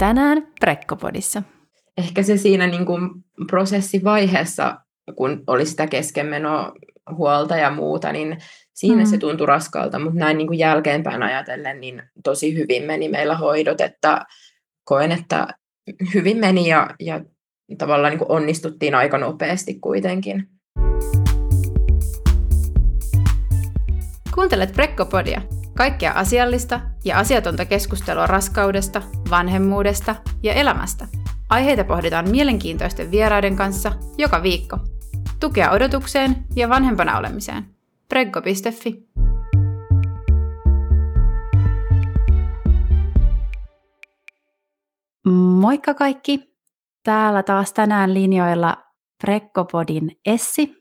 Tänään Prekkopodissa. Ehkä se siinä niin kuin prosessivaiheessa, kun oli sitä keskenmenoa huolta ja muuta, niin siinä mm. se tuntui raskalta, mutta näin niin kuin jälkeenpäin ajatellen, niin tosi hyvin meni meillä hoidot, että koen, että hyvin meni ja, ja tavallaan niin kuin onnistuttiin aika nopeasti kuitenkin. Kuuntelet Prekkopodia, kaikkea asiallista ja asiatonta keskustelua raskaudesta, vanhemmuudesta ja elämästä. Aiheita pohditaan mielenkiintoisten vieraiden kanssa joka viikko. Tukea odotukseen ja vanhempana olemiseen. Preggo.fi Moikka kaikki! Täällä taas tänään linjoilla Prekkopodin Essi.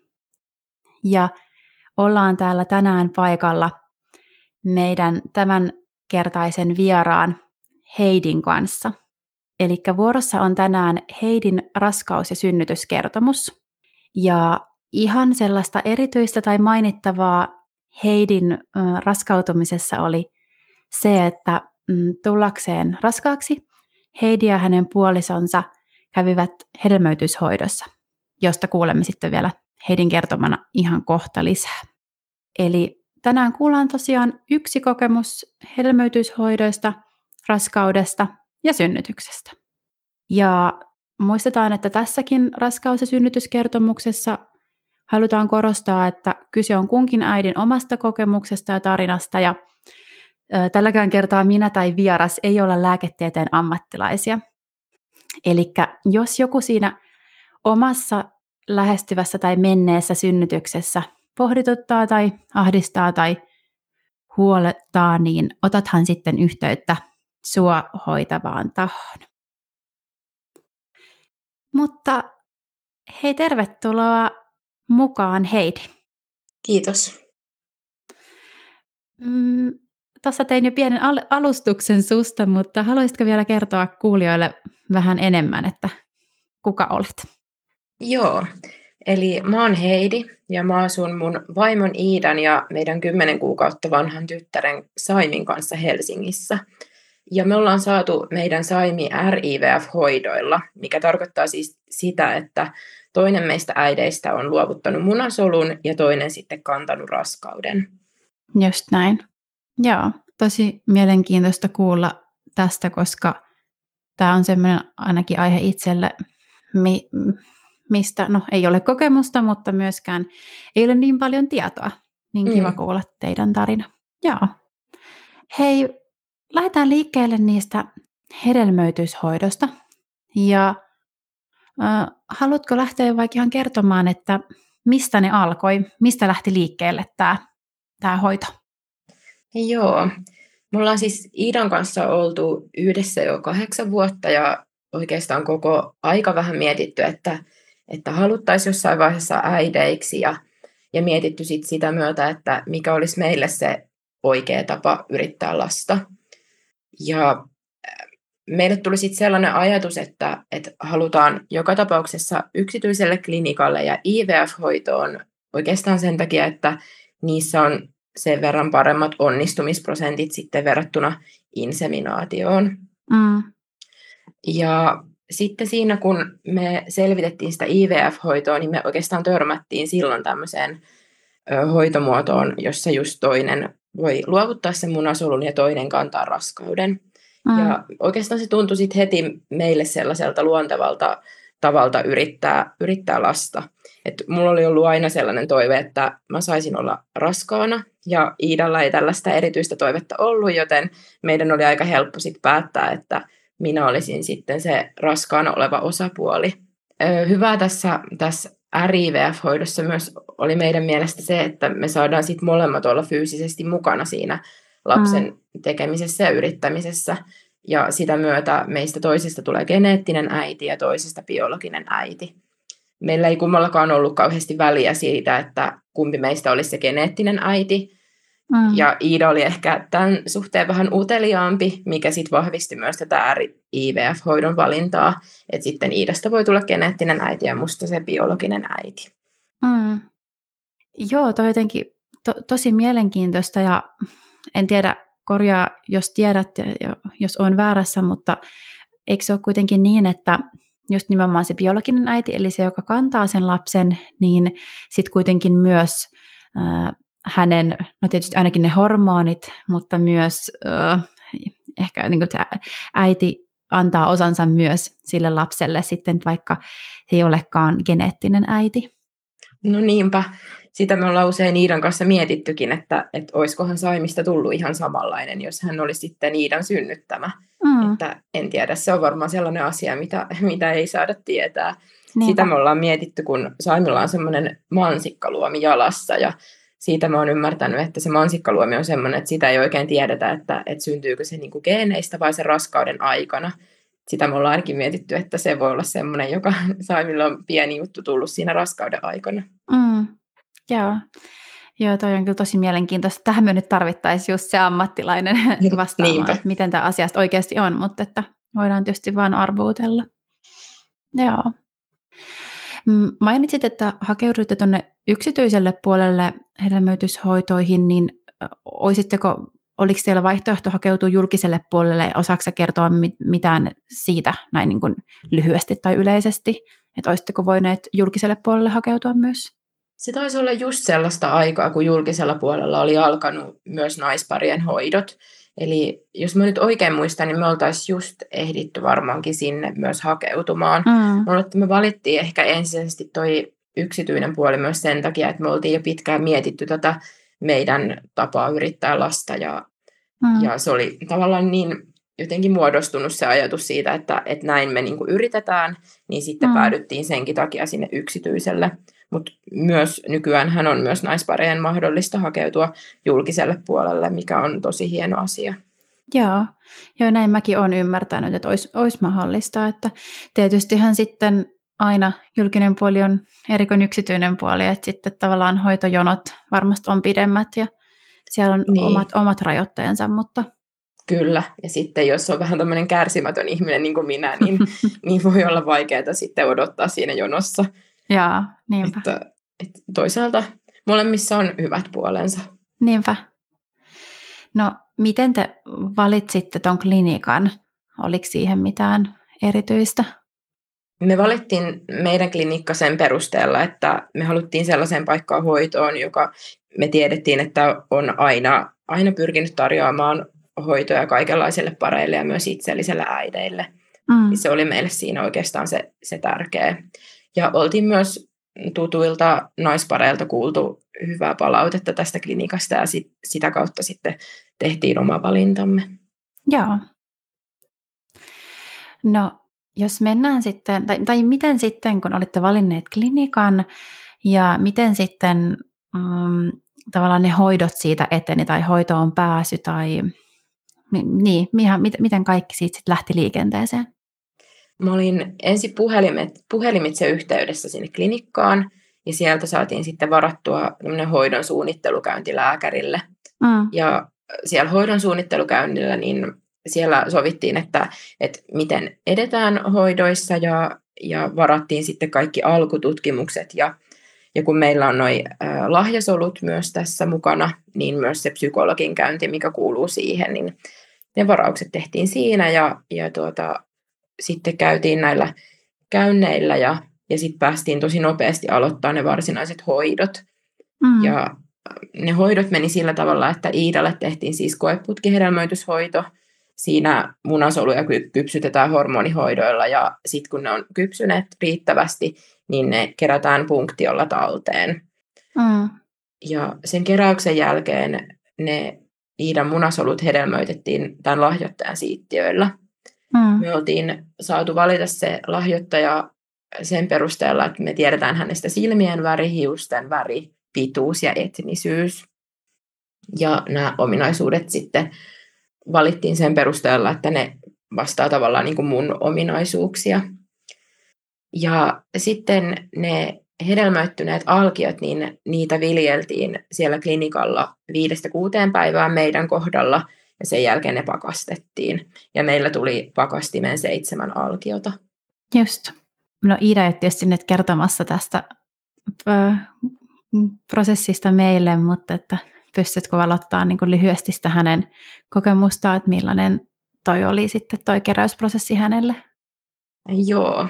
Ja ollaan täällä tänään paikalla meidän tämän kertaisen vieraan Heidin kanssa. Eli vuorossa on tänään Heidin raskaus- ja synnytyskertomus. Ja ihan sellaista erityistä tai mainittavaa Heidin raskautumisessa oli se, että mm, tullakseen raskaaksi Heidi ja hänen puolisonsa kävivät hedelmöityshoidossa, josta kuulemme sitten vielä Heidin kertomana ihan kohta lisää. Eli tänään kuullaan tosiaan yksi kokemus hedelmöityshoidoista, raskaudesta ja synnytyksestä. Ja muistetaan, että tässäkin raskaus- ja synnytyskertomuksessa halutaan korostaa, että kyse on kunkin äidin omasta kokemuksesta ja tarinasta ja tälläkään kertaa minä tai vieras ei olla lääketieteen ammattilaisia. Eli jos joku siinä omassa lähestyvässä tai menneessä synnytyksessä pohdituttaa tai ahdistaa tai huolettaa, niin otathan sitten yhteyttä sua hoitavaan tahoon. Mutta hei, tervetuloa mukaan Heidi. Kiitos. Mm, Tuossa tein jo pienen al- alustuksen susta, mutta haluaisitko vielä kertoa kuulijoille vähän enemmän, että kuka olet? Joo, eli mä oon Heidi ja mä asun mun vaimon Iidan ja meidän kymmenen kuukautta vanhan tyttären Saimin kanssa Helsingissä. Ja me ollaan saatu meidän Saimi RIVF-hoidoilla, mikä tarkoittaa siis sitä, että toinen meistä äideistä on luovuttanut munasolun ja toinen sitten kantanut raskauden. Just näin. Joo, tosi mielenkiintoista kuulla tästä, koska tämä on semmoinen ainakin aihe itselle, mi- mistä no, ei ole kokemusta, mutta myöskään ei ole niin paljon tietoa. Niin kiva mm. kuulla teidän tarina. Joo. Hei, lähdetään liikkeelle niistä hedelmöityshoidosta. Ja äh, haluatko lähteä vaikka ihan kertomaan, että mistä ne alkoi, mistä lähti liikkeelle tämä, tämä hoito? Joo, me ollaan siis Iidan kanssa oltu yhdessä jo kahdeksan vuotta ja oikeastaan koko aika vähän mietitty, että, että haluttaisiin jossain vaiheessa äideiksi ja, ja mietitty sit sitä myötä, että mikä olisi meille se oikea tapa yrittää lasta. Ja äh, meille tuli sitten sellainen ajatus, että, että halutaan joka tapauksessa yksityiselle klinikalle ja IVF-hoitoon oikeastaan sen takia, että niissä on sen verran paremmat onnistumisprosentit sitten verrattuna inseminaatioon. Mm. Ja sitten siinä, kun me selvitettiin sitä IVF-hoitoa, niin me oikeastaan törmättiin silloin tämmöiseen hoitomuotoon, jossa just toinen voi luovuttaa sen munasolun ja toinen kantaa raskauden. Mm. Ja oikeastaan se tuntui sitten heti meille sellaiselta luontevalta tavalta yrittää, yrittää lasta. Et mulla oli ollut aina sellainen toive, että mä saisin olla raskaana, ja Iidalla ei tällaista erityistä toivetta ollut, joten meidän oli aika helppo sit päättää, että minä olisin sitten se raskaana oleva osapuoli. Hyvää tässä, tässä RIVF-hoidossa myös oli meidän mielestä se, että me saadaan sitten molemmat olla fyysisesti mukana siinä lapsen mm. tekemisessä ja yrittämisessä. Ja sitä myötä meistä toisesta tulee geneettinen äiti ja toisesta biologinen äiti. Meillä ei kummallakaan ollut kauheasti väliä siitä, että kumpi meistä olisi se geneettinen äiti. Mm. Ja Iida oli ehkä tämän suhteen vähän uteliaampi, mikä sitten vahvisti myös tätä IVF-hoidon valintaa. Että sitten Iidasta voi tulla geneettinen äiti ja musta se biologinen äiti. Mm. Joo, toi jotenkin to, tosi mielenkiintoista ja en tiedä, korjaa jos tiedät, jos on väärässä, mutta eikö se ole kuitenkin niin, että just nimenomaan se biologinen äiti, eli se, joka kantaa sen lapsen, niin sitten kuitenkin myös äh, hänen, no tietysti ainakin ne hormonit, mutta myös äh, ehkä niin kuin äiti antaa osansa myös sille lapselle sitten, vaikka se ei olekaan geneettinen äiti. No niinpä. Sitä me ollaan usein Iidan kanssa mietittykin, että, että olisikohan Saimista tullut ihan samanlainen, jos hän olisi sitten Iidan synnyttämä. Mm. Että en tiedä, se on varmaan sellainen asia, mitä, mitä ei saada tietää. Niinpä. Sitä me ollaan mietitty, kun Saimilla on semmoinen mansikkaluomi jalassa ja siitä mä oon ymmärtänyt, että se mansikkaluomi on semmoinen, että sitä ei oikein tiedetä, että, että syntyykö se niin kuin geeneistä vai sen raskauden aikana. Sitä me ollaan ainakin mietitty, että se voi olla semmoinen, joka Saimilla on pieni juttu tullut siinä raskauden aikana. Mm. Joo. Joo, toi on kyllä tosi mielenkiintoista. Tähän me nyt tarvittaisiin just se ammattilainen vastaamaan, että miten tämä asiasta oikeasti on, mutta että voidaan tietysti vain arvuutella. Joo. Mainitsit, että hakeuduitte tuonne yksityiselle puolelle hedelmöityshoitoihin, niin olisitteko, oliko teillä vaihtoehto hakeutua julkiselle puolelle? Osaako kertoa mitään siitä näin niin kuin lyhyesti tai yleisesti? Että olisitteko voineet julkiselle puolelle hakeutua myös? Se taisi olla just sellaista aikaa, kun julkisella puolella oli alkanut myös naisparien hoidot. Eli jos mä nyt oikein muistan, niin me oltaisiin just ehditty varmaankin sinne myös hakeutumaan. Mm. Mulle, että me valittiin ehkä ensisijaisesti toi yksityinen puoli myös sen takia, että me oltiin jo pitkään mietitty tätä meidän tapaa yrittää lasta. Ja, mm. ja se oli tavallaan niin jotenkin muodostunut se ajatus siitä, että, että näin me niin yritetään, niin sitten mm. päädyttiin senkin takia sinne yksityiselle. Mutta myös nykyään hän on myös naispareen mahdollista hakeutua julkiselle puolelle, mikä on tosi hieno asia. Joo, Joo näin mäkin olen ymmärtänyt, että olisi, olisi mahdollista. Että tietystihän sitten aina julkinen puoli on eri kuin yksityinen puoli, että sitten tavallaan hoitojonot varmasti on pidemmät ja siellä on niin. omat, omat rajoitteensa, mutta Kyllä, ja sitten jos on vähän tämmöinen kärsimätön ihminen niin kuin minä, niin, niin voi olla vaikeaa sitten odottaa siinä jonossa. Jaa, niinpä. Että, että toisaalta molemmissa on hyvät puolensa. Niinpä. No, miten te valitsitte tuon klinikan? Oliko siihen mitään erityistä? Me valittiin meidän klinikka sen perusteella, että me haluttiin sellaisen paikkaan hoitoon, joka me tiedettiin, että on aina, aina pyrkinyt tarjoamaan hoitoja kaikenlaisille pareille ja myös itsellisille äideille. Mm. Se oli meille siinä oikeastaan se, se tärkeä. Ja oltiin myös tutuilta naispareilta kuultu hyvää palautetta tästä klinikasta ja sit, sitä kautta sitten tehtiin oma valintamme. Joo. No, jos mennään sitten, tai, tai miten sitten, kun olitte valinneet klinikan ja miten sitten um, tavallaan ne hoidot siitä eteni tai hoitoon pääsy tai niin, miten kaikki siitä sitten lähti liikenteeseen? Mä olin ensin puhelimet, puhelimitse yhteydessä sinne klinikkaan, ja sieltä saatiin sitten varattua hoidon suunnittelukäynti lääkärille. Mm. Ja siellä hoidon suunnittelukäynnillä, niin siellä sovittiin, että, että miten edetään hoidoissa, ja, ja varattiin sitten kaikki alkututkimukset, ja, ja kun meillä on noin lahjasolut myös tässä mukana, niin myös se psykologin käynti, mikä kuuluu siihen, niin ne varaukset tehtiin siinä, ja, ja tuota, sitten käytiin näillä käynneillä ja, ja sitten päästiin tosi nopeasti aloittaa ne varsinaiset hoidot. Mm. Ja ne hoidot meni sillä tavalla, että Iidalle tehtiin siis koeputkihedelmöityshoito. Siinä munasoluja kypsytetään hormonihoidoilla ja sitten kun ne on kypsyneet riittävästi, niin ne kerätään punktiolla talteen. Mm. Ja sen keräyksen jälkeen ne Iidan munasolut hedelmöitettiin tämän lahjoittajan siittiöillä. Mm. Me oltiin saatu valita se lahjoittaja sen perusteella, että me tiedetään hänestä silmien väri, hiusten väri, pituus ja etnisyys. Ja nämä ominaisuudet sitten valittiin sen perusteella, että ne vastaa tavallaan niin kuin mun ominaisuuksia. Ja sitten ne hedelmöittyneet alkiot, niin niitä viljeltiin siellä klinikalla viidestä kuuteen päivään meidän kohdalla – ja sen jälkeen ne pakastettiin. Ja meillä tuli pakastimen seitsemän alkiota. Just. No Iida ei tietysti nyt kertomassa tästä ö, prosessista meille, mutta että pystytkö valottaa niin kuin lyhyesti sitä hänen kokemustaan, että millainen toi oli sitten toi keräysprosessi hänelle? Joo,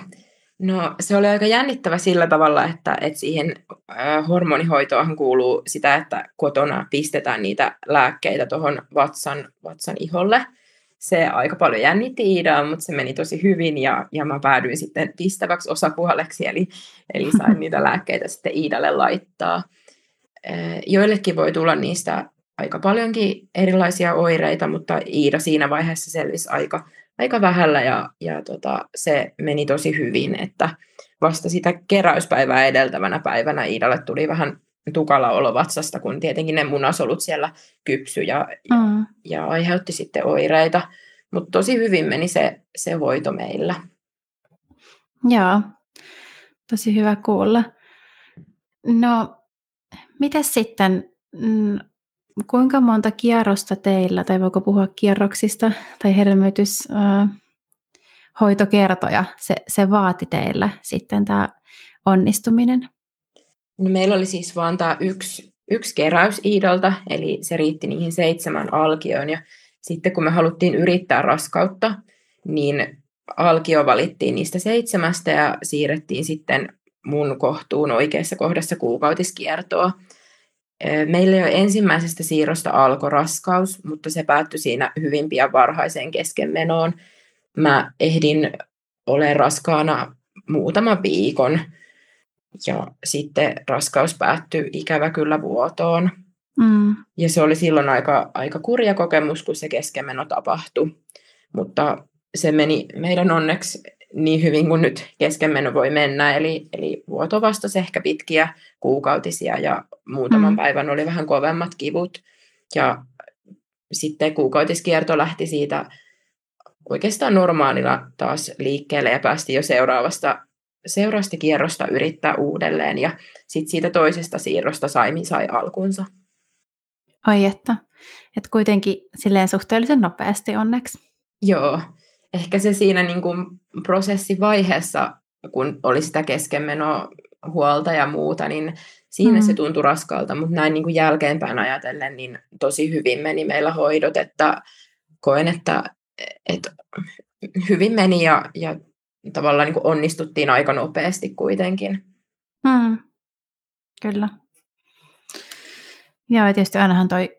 No se oli aika jännittävä sillä tavalla, että, että siihen äh, hormonihoitoon kuuluu sitä, että kotona pistetään niitä lääkkeitä tuohon vatsan, vatsan iholle. Se aika paljon jännitti Iidaa, mutta se meni tosi hyvin ja, ja mä päädyin sitten pistäväksi osapuoleksi, eli, eli sain niitä lääkkeitä sitten Iidalle laittaa. Äh, joillekin voi tulla niistä aika paljonkin erilaisia oireita, mutta Iida siinä vaiheessa selvisi aika, aika vähällä ja, ja tota, se meni tosi hyvin, että vasta sitä keräyspäivää edeltävänä päivänä Iidalle tuli vähän tukala olo vatsasta, kun tietenkin ne munasolut siellä kypsy ja, mm. ja, ja aiheutti sitten oireita. Mutta tosi hyvin meni se, se hoito meillä. Joo, tosi hyvä kuulla. No, mitä sitten, mm, kuinka monta kierrosta teillä, tai voiko puhua kierroksista tai hedelmöityshoitokertoja se, se vaati teillä sitten tämä onnistuminen? No meillä oli siis vaan tämä yksi, yksi keräys Iidolta, eli se riitti niihin seitsemän alkioon. Ja sitten kun me haluttiin yrittää raskautta, niin alkio valittiin niistä seitsemästä ja siirrettiin sitten mun kohtuun oikeassa kohdassa kuukautiskiertoa. Meillä jo ensimmäisestä siirrosta alkoi raskaus, mutta se päättyi siinä hyvin pian varhaiseen keskenmenoon. Mä ehdin olen raskaana muutaman viikon ja sitten raskaus päättyi ikävä kyllä vuotoon. Mm. Ja se oli silloin aika, aika kurja kokemus, kun se keskenmeno tapahtui. Mutta se meni meidän onneksi niin hyvin kuin nyt keskenmeno voi mennä. Eli, eli vuoto vastasi ehkä pitkiä kuukautisia ja muutaman mm. päivän oli vähän kovemmat kivut. Ja sitten kuukautiskierto lähti siitä oikeastaan normaalilla taas liikkeelle ja päästi jo seuraavasta, seuraavasta kierrosta yrittää uudelleen. Ja sitten siitä toisesta siirrosta Saimi sai alkunsa. Ai että, että kuitenkin silleen suhteellisen nopeasti onneksi. Joo, ehkä se siinä niin kuin prosessivaiheessa, kun oli sitä keskenmenoa huolta ja muuta, niin siinä mm. se tuntui raskalta, mutta näin niin kuin jälkeenpäin ajatellen, niin tosi hyvin meni meillä hoidot, että koen, että, että hyvin meni ja, ja tavallaan niin kuin onnistuttiin aika nopeasti kuitenkin. Mm. Kyllä. Ja tietysti ainahan toi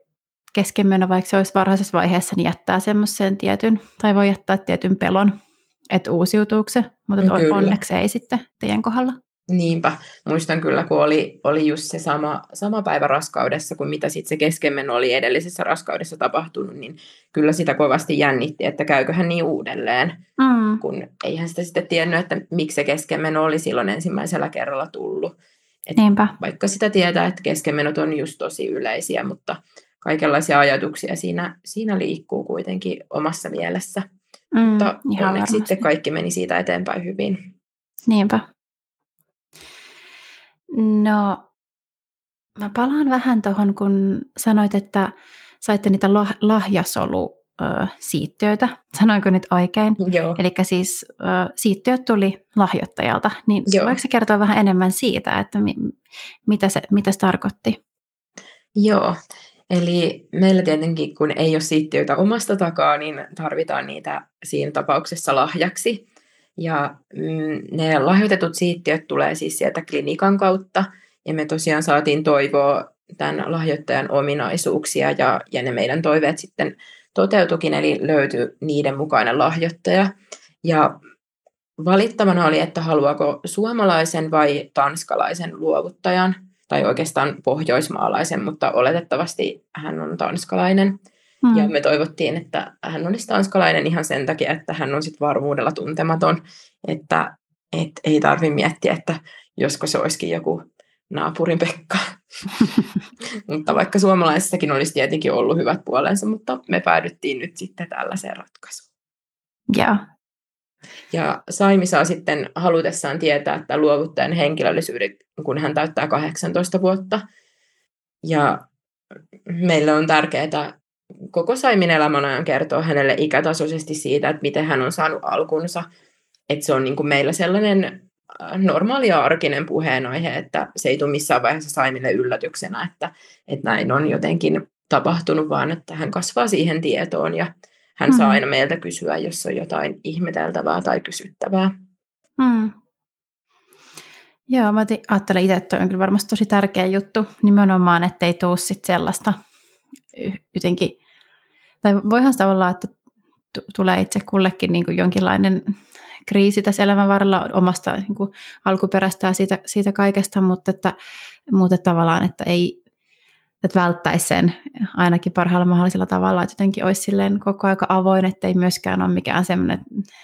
keskenmeno, vaikka se olisi varhaisessa vaiheessa, niin jättää semmoisen tietyn, tai voi jättää tietyn pelon, että uusiutuuko se, mutta kyllä. onneksi ei sitten teidän kohdalla. Niinpä. Muistan kyllä, kun oli, oli just se sama, sama päivä raskaudessa kuin mitä sitten se keskenmeno oli edellisessä raskaudessa tapahtunut, niin kyllä sitä kovasti jännitti, että käyköhän niin uudelleen, mm. kun eihän sitä sitten tiennyt, että miksi se keskenmeno oli silloin ensimmäisellä kerralla tullut. Et Niinpä. Vaikka sitä tietää, että keskenmenot on just tosi yleisiä, mutta kaikenlaisia ajatuksia siinä, siinä liikkuu kuitenkin omassa mielessä. Mm, Mutta onneksi varmasti. sitten kaikki meni siitä eteenpäin hyvin. Niinpä. No, mä palaan vähän tuohon, kun sanoit, että saitte niitä lahjasolu siittiöitä, sanoinko nyt oikein? Joo. Eli siis siittiöt tuli lahjoittajalta, niin Joo. voiko kertoa vähän enemmän siitä, että mi- mitä, se, mitä se tarkoitti? Joo, Eli meillä tietenkin, kun ei ole siittiöitä omasta takaa, niin tarvitaan niitä siinä tapauksessa lahjaksi. Ja mm, ne lahjoitetut siittiöt tulee siis sieltä klinikan kautta, ja me tosiaan saatiin toivoa tämän lahjoittajan ominaisuuksia, ja, ja ne meidän toiveet sitten toteutukin, eli löytyi niiden mukainen lahjoittaja. Ja valittavana oli, että haluaako suomalaisen vai tanskalaisen luovuttajan – tai oikeastaan pohjoismaalaisen, mutta oletettavasti hän on tanskalainen. Mm. Ja me toivottiin, että hän olisi tanskalainen ihan sen takia, että hän on sitten varmuudella tuntematon, että et ei tarvi miettiä, että josko se olisikin joku naapurin Pekka. mutta vaikka suomalaisessakin olisi tietenkin ollut hyvät puolensa, mutta me päädyttiin nyt sitten tällaiseen ratkaisuun. Joo, ja Saimi saa sitten halutessaan tietää, että luovuttajan henkilöllisyyden, kun hän täyttää 18 vuotta. Ja meille on tärkeää koko Saimin elämän ajan kertoa hänelle ikätasoisesti siitä, että miten hän on saanut alkunsa. Että se on niin kuin meillä sellainen äh, normaali ja arkinen puheenaihe, että se ei tule missään vaiheessa Saimille yllätyksenä, että, että näin on jotenkin tapahtunut, vaan että hän kasvaa siihen tietoon ja hän mm. saa aina meiltä kysyä, jos on jotain ihmeteltävää tai kysyttävää. Mm. Joo, mä ajattelen itse, että on kyllä varmasti tosi tärkeä juttu nimenomaan, ettei tuu sit sellaista jotenkin, tai voihan sitä olla, että tulee itse kullekin niin kuin jonkinlainen kriisi tässä elämän varrella omasta niin kuin alkuperästä ja siitä, siitä kaikesta, mutta, että, mutta tavallaan, että ei että välttäisi sen ainakin parhaalla mahdollisella tavalla, että jotenkin olisi silleen koko aika avoin, että ei myöskään ole mikään semmoinen,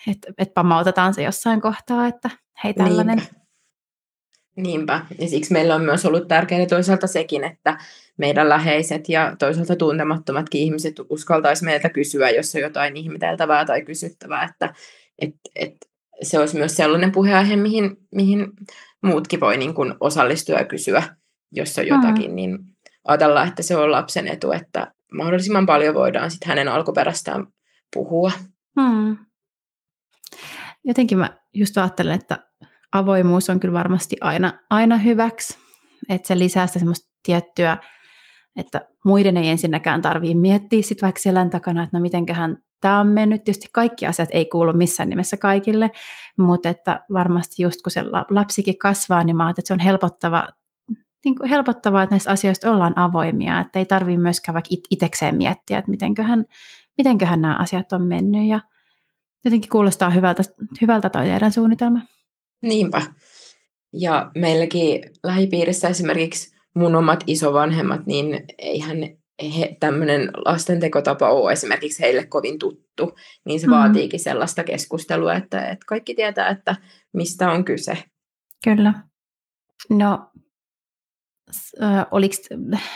että, että pamautetaan se jossain kohtaa, että hei tällainen. Niinpä. Niinpä, ja siksi meillä on myös ollut tärkeää toisaalta sekin, että meidän läheiset ja toisaalta tuntemattomatkin ihmiset uskaltaisi meiltä kysyä, jos on jotain ihmeteltävää tai kysyttävää, että et, et se olisi myös sellainen puheenaihe, mihin, mihin muutkin voi niin kuin osallistua ja kysyä, jos on jotakin, mm. niin ajatellaan, että se on lapsen etu, että mahdollisimman paljon voidaan sitten hänen alkuperästään puhua. Hmm. Jotenkin mä just ajattelen, että avoimuus on kyllä varmasti aina, aina hyväksi, että se lisää sitä semmoista tiettyä, että muiden ei ensinnäkään tarvitse miettiä sit vaikka selän takana, että no mitenköhän tämä on mennyt. Tietysti kaikki asiat ei kuulu missään nimessä kaikille, mutta että varmasti just kun se lapsikin kasvaa, niin mä että se on helpottava niin kuin helpottavaa, että näistä asioista ollaan avoimia, että ei tarvitse myöskään vaikka itsekseen miettiä, että mitenköhän, mitenköhän nämä asiat on mennyt ja jotenkin kuulostaa hyvältä, hyvältä toi teidän suunnitelma. Niinpä. Ja meilläkin lähipiirissä esimerkiksi mun omat isovanhemmat, niin eihän he, tämmöinen lastentekotapa ole esimerkiksi heille kovin tuttu, niin se mm. vaatiikin sellaista keskustelua, että, että kaikki tietää, että mistä on kyse. Kyllä. No, äh, oliko,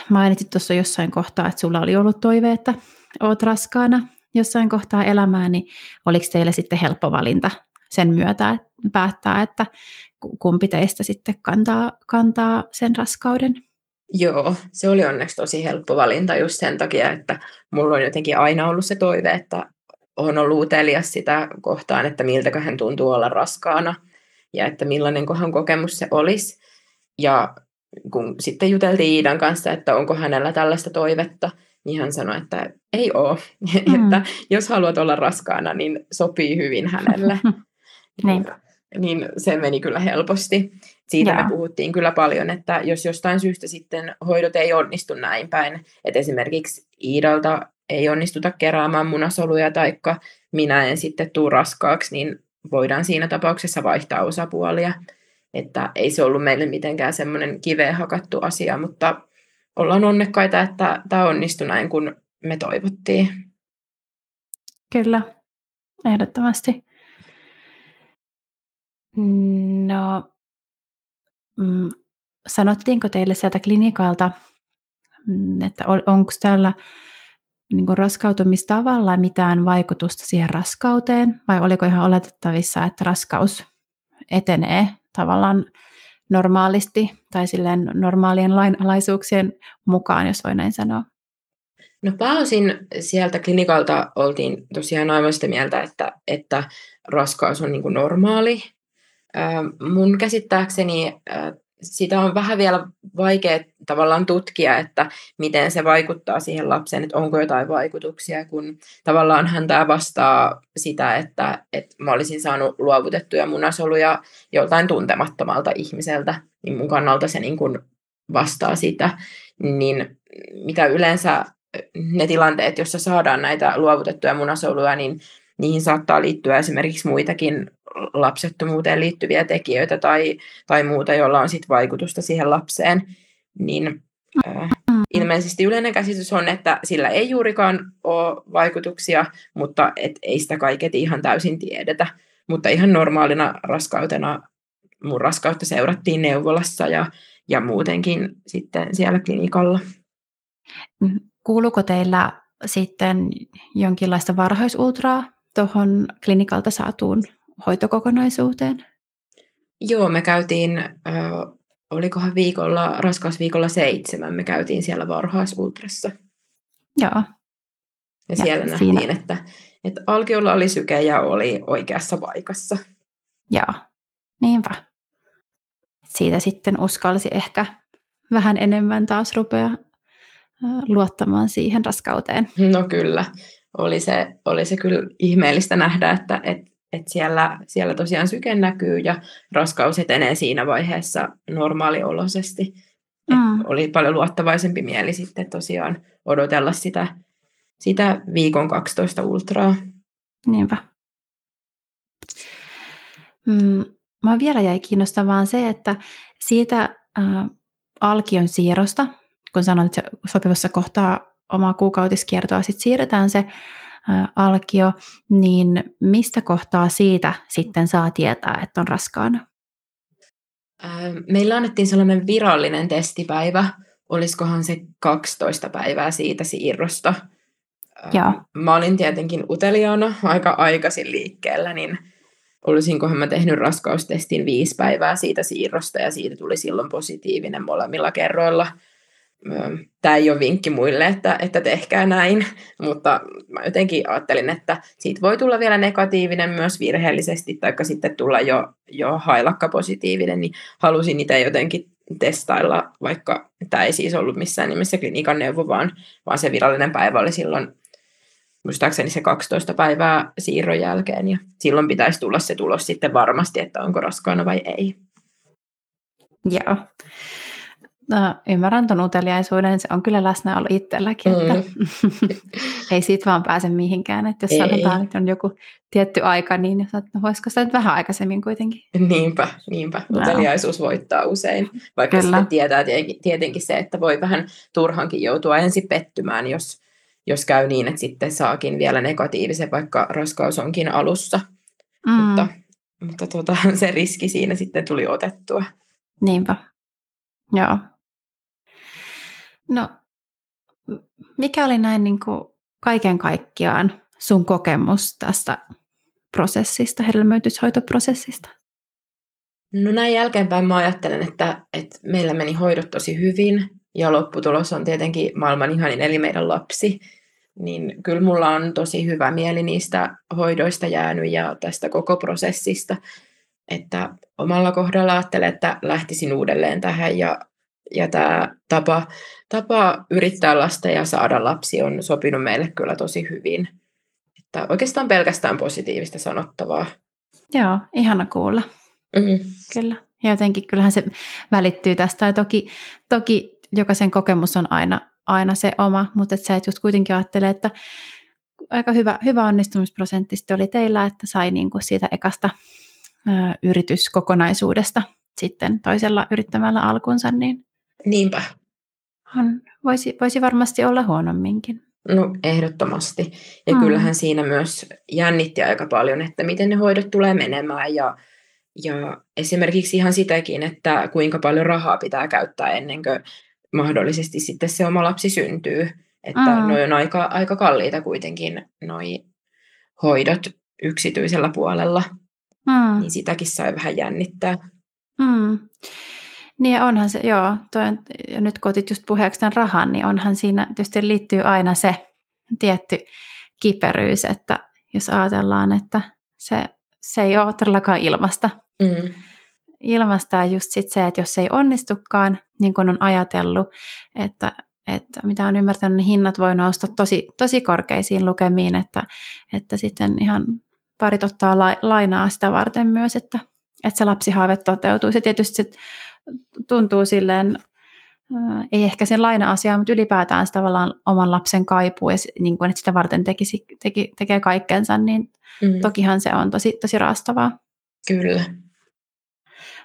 mainitsit tuossa jossain kohtaa, että sulla oli ollut toive, että olet raskaana jossain kohtaa elämää, niin oliko teille sitten helppo valinta sen myötä että päättää, että kumpi teistä sitten kantaa, kantaa sen raskauden? Joo, se oli onneksi tosi helppo valinta just sen takia, että mulla on jotenkin aina ollut se toive, että on ollut utelias sitä kohtaan, että miltä hän tuntuu olla raskaana ja että millainen kohan kokemus se olisi. Ja kun sitten juteltiin Iidan kanssa, että onko hänellä tällaista toivetta, niin hän sanoi, että ei ole. Mm. että jos haluat olla raskaana, niin sopii hyvin hänelle. niin, niin se meni kyllä helposti. Siitä yeah. me puhuttiin kyllä paljon, että jos jostain syystä sitten hoidot ei onnistu näin päin, että esimerkiksi Iidalta ei onnistuta keräämään munasoluja, taikka minä en sitten tuu raskaaksi, niin voidaan siinä tapauksessa vaihtaa osapuolia. Että ei se ollut meille mitenkään semmoinen kiveen hakattu asia, mutta ollaan onnekkaita, että tämä onnistui näin, kun me toivottiin. Kyllä, ehdottomasti. No, mm, sanottiinko teille sieltä klinikalta, mm, että onko täällä niin raskautumistavalla mitään vaikutusta siihen raskauteen, vai oliko ihan oletettavissa, että raskaus etenee tavallaan normaalisti tai silleen normaalien lainalaisuuksien mukaan, jos voi näin sanoa? No pääosin sieltä klinikalta oltiin tosiaan aivan sitä mieltä, että, että raskaus on niin kuin normaali. mun käsittääkseni sitä on vähän vielä vaikea tavallaan tutkia, että miten se vaikuttaa siihen lapseen, että onko jotain vaikutuksia, kun tavallaan hän tämä vastaa sitä, että, että mä olisin saanut luovutettuja munasoluja joltain tuntemattomalta ihmiseltä, niin mun kannalta se niin kuin vastaa sitä, niin mitä yleensä ne tilanteet, joissa saadaan näitä luovutettuja munasoluja, niin niihin saattaa liittyä esimerkiksi muitakin lapsettomuuteen liittyviä tekijöitä tai, tai muuta, jolla on sit vaikutusta siihen lapseen, niin äh, ilmeisesti yleinen käsitys on, että sillä ei juurikaan ole vaikutuksia, mutta et ei sitä kaiket ihan täysin tiedetä. Mutta ihan normaalina raskautena mun raskautta seurattiin neuvolassa ja, ja muutenkin sitten siellä klinikalla. Kuuluuko teillä sitten jonkinlaista varhaisultraa tuohon klinikalta saatuun hoitokokonaisuuteen? Joo, me käytiin, äh, olikohan viikolla, raskausviikolla seitsemän, me käytiin siellä varhaisultrassa. Joo. Ja siellä ja nähtiin, siinä. että, että alkiolla oli syke ja oli oikeassa paikassa. Joo, niinpä. Siitä sitten uskalsi ehkä vähän enemmän taas rupea luottamaan siihen raskauteen. No kyllä. Oli se, oli se kyllä ihmeellistä nähdä, että et, et siellä, siellä tosiaan syke näkyy ja raskaus etenee siinä vaiheessa normaalioloisesti. Mm. Oli paljon luottavaisempi mieli sitten tosiaan odotella sitä, sitä viikon 12 ultraa. Niinpä. Mm, mä vielä jäi kiinnostavaan se, että siitä äh, alkion siirrosta, kun sanoit, että sopivassa kohtaa omaa kuukautiskiertoa sitten siirretään se alkio, niin mistä kohtaa siitä sitten saa tietää, että on raskaana? Meillä annettiin sellainen virallinen testipäivä, olisikohan se 12 päivää siitä siirrosta. Joo. Mä olin tietenkin uteliaana aika aikaisin liikkeellä, niin olisinkohan mä tehnyt raskaustestin viisi päivää siitä siirrosta ja siitä tuli silloin positiivinen molemmilla kerroilla. Tämä ei ole vinkki muille, että, että tehkää näin, mutta mä jotenkin ajattelin, että siitä voi tulla vielä negatiivinen myös virheellisesti, tai sitten tulla jo, jo hailakka positiivinen, niin halusin niitä jotenkin testailla, vaikka tämä ei siis ollut missään nimessä klinikan neuvo, vaan, vaan se virallinen päivä oli silloin muistaakseni se 12 päivää siirron jälkeen, ja silloin pitäisi tulla se tulos sitten varmasti, että onko raskaana vai ei. Joo. No, ymmärrän tuon uteliaisuuden, se on kyllä läsnä ollut itselläkin, että mm. ei siitä vaan pääse mihinkään, että jos ei. sanotaan, että on joku tietty aika, niin no, voisiko sitä nyt vähän aikaisemmin kuitenkin? Niinpä, niinpä. No. Uteliaisuus voittaa usein, vaikka kyllä. sitten tietää tietenkin se, että voi vähän turhankin joutua ensin pettymään, jos, jos käy niin, että sitten saakin vielä negatiivisen, vaikka raskaus onkin alussa. Mm. Mutta, mutta tuota, se riski siinä sitten tuli otettua. Niinpä. Joo. No, mikä oli näin niin kuin kaiken kaikkiaan sun kokemus tästä prosessista, hedelmöityshoitoprosessista? No näin jälkeenpäin mä ajattelen, että, että meillä meni hoidot tosi hyvin ja lopputulos on tietenkin maailman ihanin eli meidän lapsi. Niin kyllä mulla on tosi hyvä mieli niistä hoidoista jäänyt ja tästä koko prosessista. Että omalla kohdalla ajattelen, että lähtisin uudelleen tähän ja ja tämä tapa, tapa yrittää lasta ja saada lapsi on sopinut meille kyllä tosi hyvin. Että oikeastaan pelkästään positiivista sanottavaa. Joo, ihana kuulla. Mm-hmm. Kyllä. Ja jotenkin kyllähän se välittyy tästä. Ja toki, toki jokaisen kokemus on aina, aina se oma, mutta et sä et just kuitenkin ajattele, että aika hyvä, hyvä onnistumisprosentti oli teillä, että sai niinku siitä ekasta ö, yrityskokonaisuudesta sitten toisella yrittämällä alkunsa, niin Niinpä. On, voisi, voisi varmasti olla huonomminkin. No ehdottomasti. Ja mm. kyllähän siinä myös jännitti aika paljon, että miten ne hoidot tulee menemään ja, ja esimerkiksi ihan sitäkin, että kuinka paljon rahaa pitää käyttää ennen kuin mahdollisesti sitten se oma lapsi syntyy. Että mm. noi on aika, aika kalliita kuitenkin noi hoidot yksityisellä puolella. Mm. Niin sitäkin sai vähän jännittää. Mm. Niin onhan se, joo, toi, ja nyt kun otit just puheeksi tämän rahan, niin onhan siinä tietysti liittyy aina se tietty kiperyys, että jos ajatellaan, että se, se ei ole todellakaan ilmasta. Mm. Ilmasta ja just sit se, että jos se ei onnistukaan, niin kuin on ajatellut, että, että mitä on ymmärtänyt, niin hinnat voi nousta tosi, tosi korkeisiin lukemiin, että, että sitten ihan parit ottaa lainaa sitä varten myös, että, että se lapsihaave toteutuu. Se tietysti sit tuntuu silleen, ei ehkä sen laina-asiaa, mutta ylipäätään se tavallaan oman lapsen kaipuu ja niin kuin, että sitä varten tekisi, teki, tekee kaikkensa, niin mm. tokihan se on tosi, tosi raastavaa. Kyllä.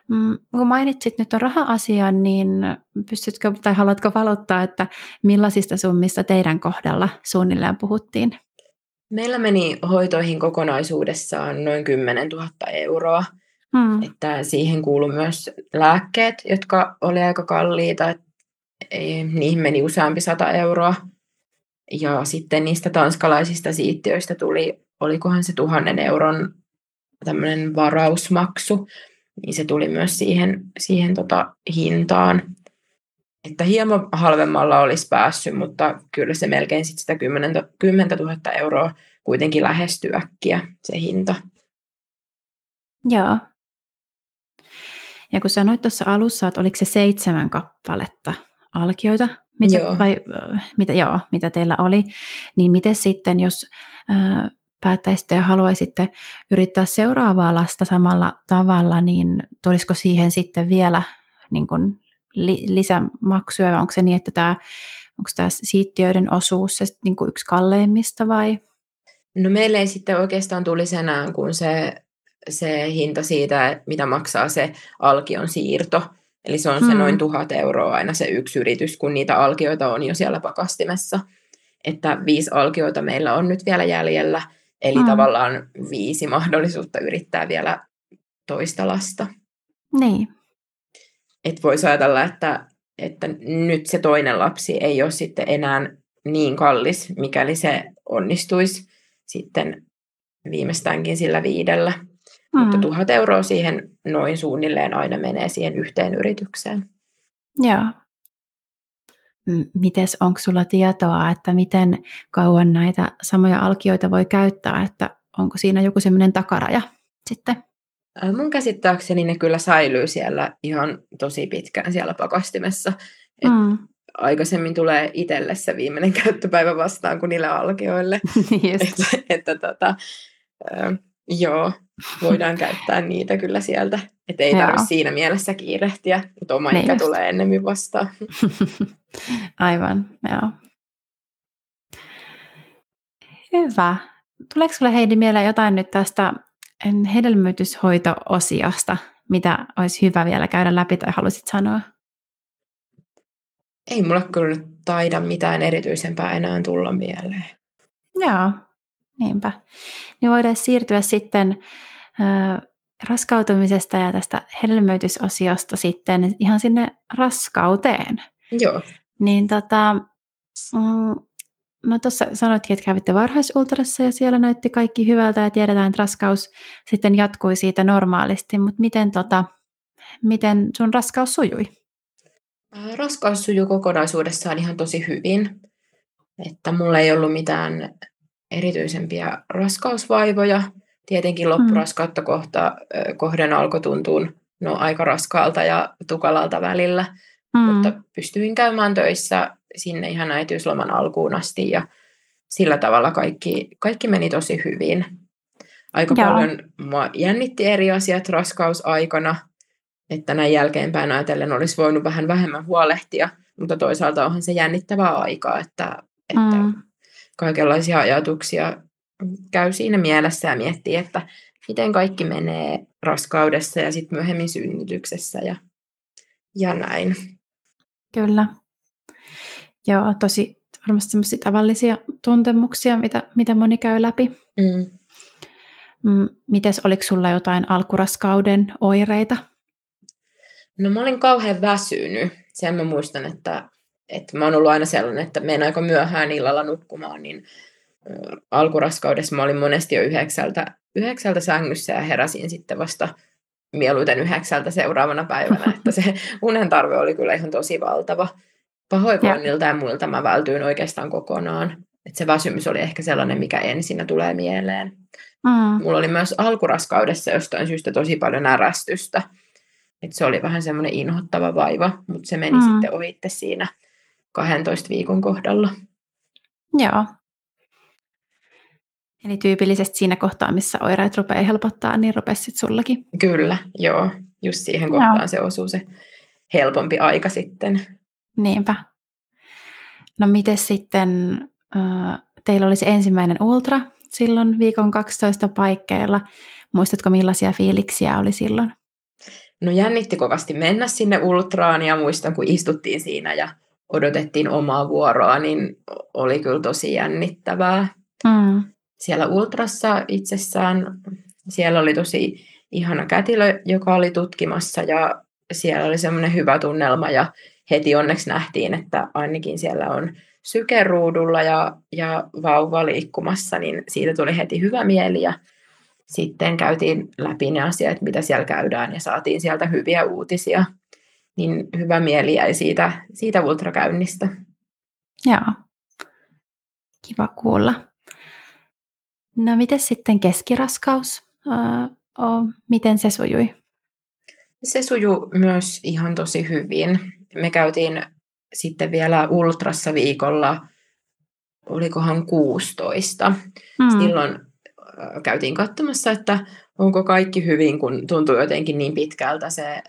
Mm, kun mainitsit nyt on raha-asian, niin pystytkö tai haluatko valottaa, että millaisista summista teidän kohdalla suunnilleen puhuttiin? Meillä meni hoitoihin kokonaisuudessaan noin 10 000 euroa. Hmm. Että siihen kuului myös lääkkeet, jotka oli aika kalliita. Niihin meni useampi sata euroa. Ja sitten niistä tanskalaisista siittiöistä tuli, olikohan se tuhannen euron tämmöinen varausmaksu, niin se tuli myös siihen, siihen tota hintaan. Että hieman halvemmalla olisi päässyt, mutta kyllä se melkein sit sitä 10, 10 000 euroa kuitenkin lähestyäkkiä se hinta. Joo, ja kun sanoit tuossa alussa, että oliko se seitsemän kappaletta alkioita, mitä, joo. Vai, mitä, joo, mitä teillä oli, niin miten sitten, jos ää, päättäisitte ja haluaisitte yrittää seuraavaa lasta samalla tavalla, niin tulisiko siihen sitten vielä niin kuin li, lisämaksuja, onko se niin, että tämä, onko tämä siittiöiden osuus se niin kuin yksi kalleimmista vai? No meille ei sitten oikeastaan tulisi enää kuin se, se hinta siitä, mitä maksaa se alkion siirto. Eli se on hmm. se noin tuhat euroa aina se yksi yritys, kun niitä alkioita on jo siellä pakastimessa. Että viisi alkioita meillä on nyt vielä jäljellä, eli hmm. tavallaan viisi mahdollisuutta yrittää vielä toista lasta. Niin. Että voisi ajatella, että, että nyt se toinen lapsi ei ole sitten enää niin kallis, mikäli se onnistuisi sitten viimeistäänkin sillä viidellä. Mm. Mutta tuhat euroa siihen noin suunnilleen aina menee siihen yhteen yritykseen. Joo. Mites, onko sulla tietoa, että miten kauan näitä samoja alkioita voi käyttää, että onko siinä joku semmoinen takaraja sitten? Mun käsittääkseni ne kyllä säilyy siellä ihan tosi pitkään siellä pakastimessa. Et mm. Aikaisemmin tulee itselle se viimeinen käyttöpäivä vastaan kuin niille alkioille. että, että tota, äh, joo, voidaan käyttää niitä kyllä sieltä. Että ei tarvitse siinä mielessä kiirehtiä, mutta oma niin ikä just. tulee ennemmin vastaan. Aivan, joo. Hyvä. Tuleeko sinulle Heidi mieleen jotain nyt tästä hedelmöityshoito-osiosta, mitä olisi hyvä vielä käydä läpi tai haluaisit sanoa? Ei mulle kyllä taida mitään erityisempää enää tulla mieleen. Joo, niinpä. Niin voidaan siirtyä sitten äh, raskautumisesta ja tästä hedelmöitysosiosta sitten ihan sinne raskauteen. Joo. Niin tota, mm, no tuossa sanoitkin, että kävitte varhaisultrassa ja siellä näytti kaikki hyvältä ja tiedetään, että raskaus sitten jatkui siitä normaalisti, mutta miten, tota, miten sun raskaus sujui? Raskaus sujui kokonaisuudessaan ihan tosi hyvin, että mulla ei ollut mitään erityisempiä raskausvaivoja. Tietenkin loppuraskautta mm. kohta, kohden alkoi tuntua no, aika raskaalta ja tukalalta välillä, mm. mutta pystyin käymään töissä sinne ihan äitiysloman alkuun asti ja sillä tavalla kaikki, kaikki meni tosi hyvin. Aika Joo. paljon mua jännitti eri asiat raskausaikana, että näin jälkeenpäin ajatellen olisi voinut vähän vähemmän huolehtia, mutta toisaalta onhan se jännittävää aikaa, että, että mm. Kaikenlaisia ajatuksia käy siinä mielessä ja miettii, että miten kaikki menee raskaudessa ja sitten myöhemmin synnytyksessä ja, ja näin. Kyllä. Joo, tosi varmasti sellaisia tavallisia tuntemuksia, mitä, mitä moni käy läpi. Mm. mm mites, oliko sulla jotain alkuraskauden oireita? No mä olin kauhean väsynyt. Sen mä muistan, että, että mä oon ollut aina sellainen, että menen aika myöhään illalla nukkumaan, niin alkuraskaudessa mä olin monesti jo yhdeksältä, yhdeksältä sängyssä ja heräsin sitten vasta mieluiten yhdeksältä seuraavana päivänä, että se unen tarve oli kyllä ihan tosi valtava pahoinvoinnilta ja muilta mä vältyin oikeastaan kokonaan. Et se väsymys oli ehkä sellainen, mikä ensinnä tulee mieleen. Mm. Mulla oli myös alkuraskaudessa jostain syystä tosi paljon närästystä. Et se oli vähän semmoinen inhottava vaiva, mutta se meni mm. sitten ohitte siinä 12 viikon kohdalla. Joo. Eli tyypillisesti siinä kohtaa, missä oireet rupeaa helpottaa, niin rupesi sitten sullakin? Kyllä, joo. Just siihen kohtaan joo. se osuu se helpompi aika sitten. Niinpä. No miten sitten, teillä oli se ensimmäinen ultra silloin viikon 12 paikkeilla. Muistatko millaisia fiiliksiä oli silloin? No jännitti kovasti mennä sinne ultraan ja muistan kun istuttiin siinä ja odotettiin omaa vuoroa, niin oli kyllä tosi jännittävää. Mm. Siellä ultrassa itsessään, siellä oli tosi ihana kätilö, joka oli tutkimassa ja siellä oli semmoinen hyvä tunnelma ja heti onneksi nähtiin, että ainakin siellä on sykeruudulla ja, ja vauva liikkumassa, niin siitä tuli heti hyvä mieli ja sitten käytiin läpi ne asiat, mitä siellä käydään ja saatiin sieltä hyviä uutisia. Niin hyvä mieli jäi siitä, siitä ultrakäynnistä. Joo, kiva kuulla. No miten sitten keskiraskaus? Uh, miten se sujui? Se sujui myös ihan tosi hyvin me käytiin sitten vielä ultrassa viikolla, olikohan 16. Mm. Silloin käytiin katsomassa, että onko kaikki hyvin, kun tuntuu jotenkin niin pitkältä se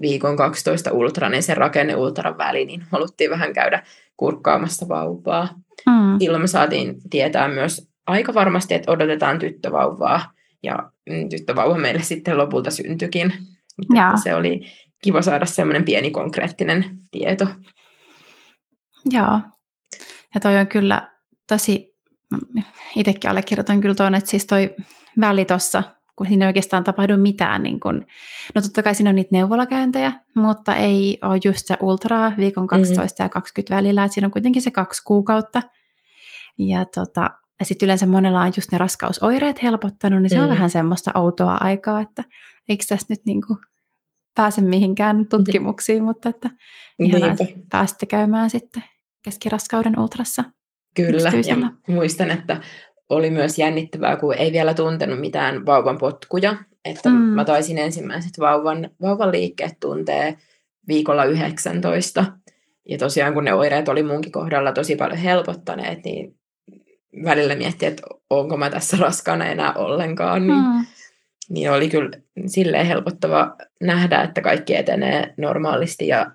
viikon 12 ultra, niin se rakenne ultran väli, niin haluttiin vähän käydä kurkkaamassa vauvaa. Mm. Silloin me saatiin tietää myös aika varmasti, että odotetaan tyttövauvaa, ja mm, tyttövauva meille sitten lopulta syntyikin. Se oli kiva saada semmoinen pieni konkreettinen tieto. Joo. Ja toi on kyllä tosi, itsekin allekirjoitan kyllä tuon, että siis toi väli tuossa, kun siinä ei oikeastaan tapahdu mitään, niin kun, no totta kai siinä on niitä neuvolakäyntejä, mutta ei ole just se ultraa viikon 12 mm-hmm. ja 20 välillä, että siinä on kuitenkin se kaksi kuukautta. Ja tota, ja sitten yleensä monella on just ne raskausoireet helpottanut, niin se mm. on vähän semmoista outoa aikaa, että eikö tässä nyt niinku pääse mihinkään tutkimuksiin, mm. mutta että pääsitte käymään sitten keskiraskauden ultrassa. Kyllä, ja muistan, että oli myös jännittävää, kun ei vielä tuntenut mitään vauvan potkuja, että mm. mä taisin ensimmäiset vauvan, vauvan liikkeet tuntee viikolla 19, ja tosiaan kun ne oireet oli munkin kohdalla tosi paljon helpottaneet, niin välillä miettiä, että onko mä tässä raskaana enää ollenkaan, niin, mm. niin oli kyllä silleen helpottava nähdä, että kaikki etenee normaalisti ja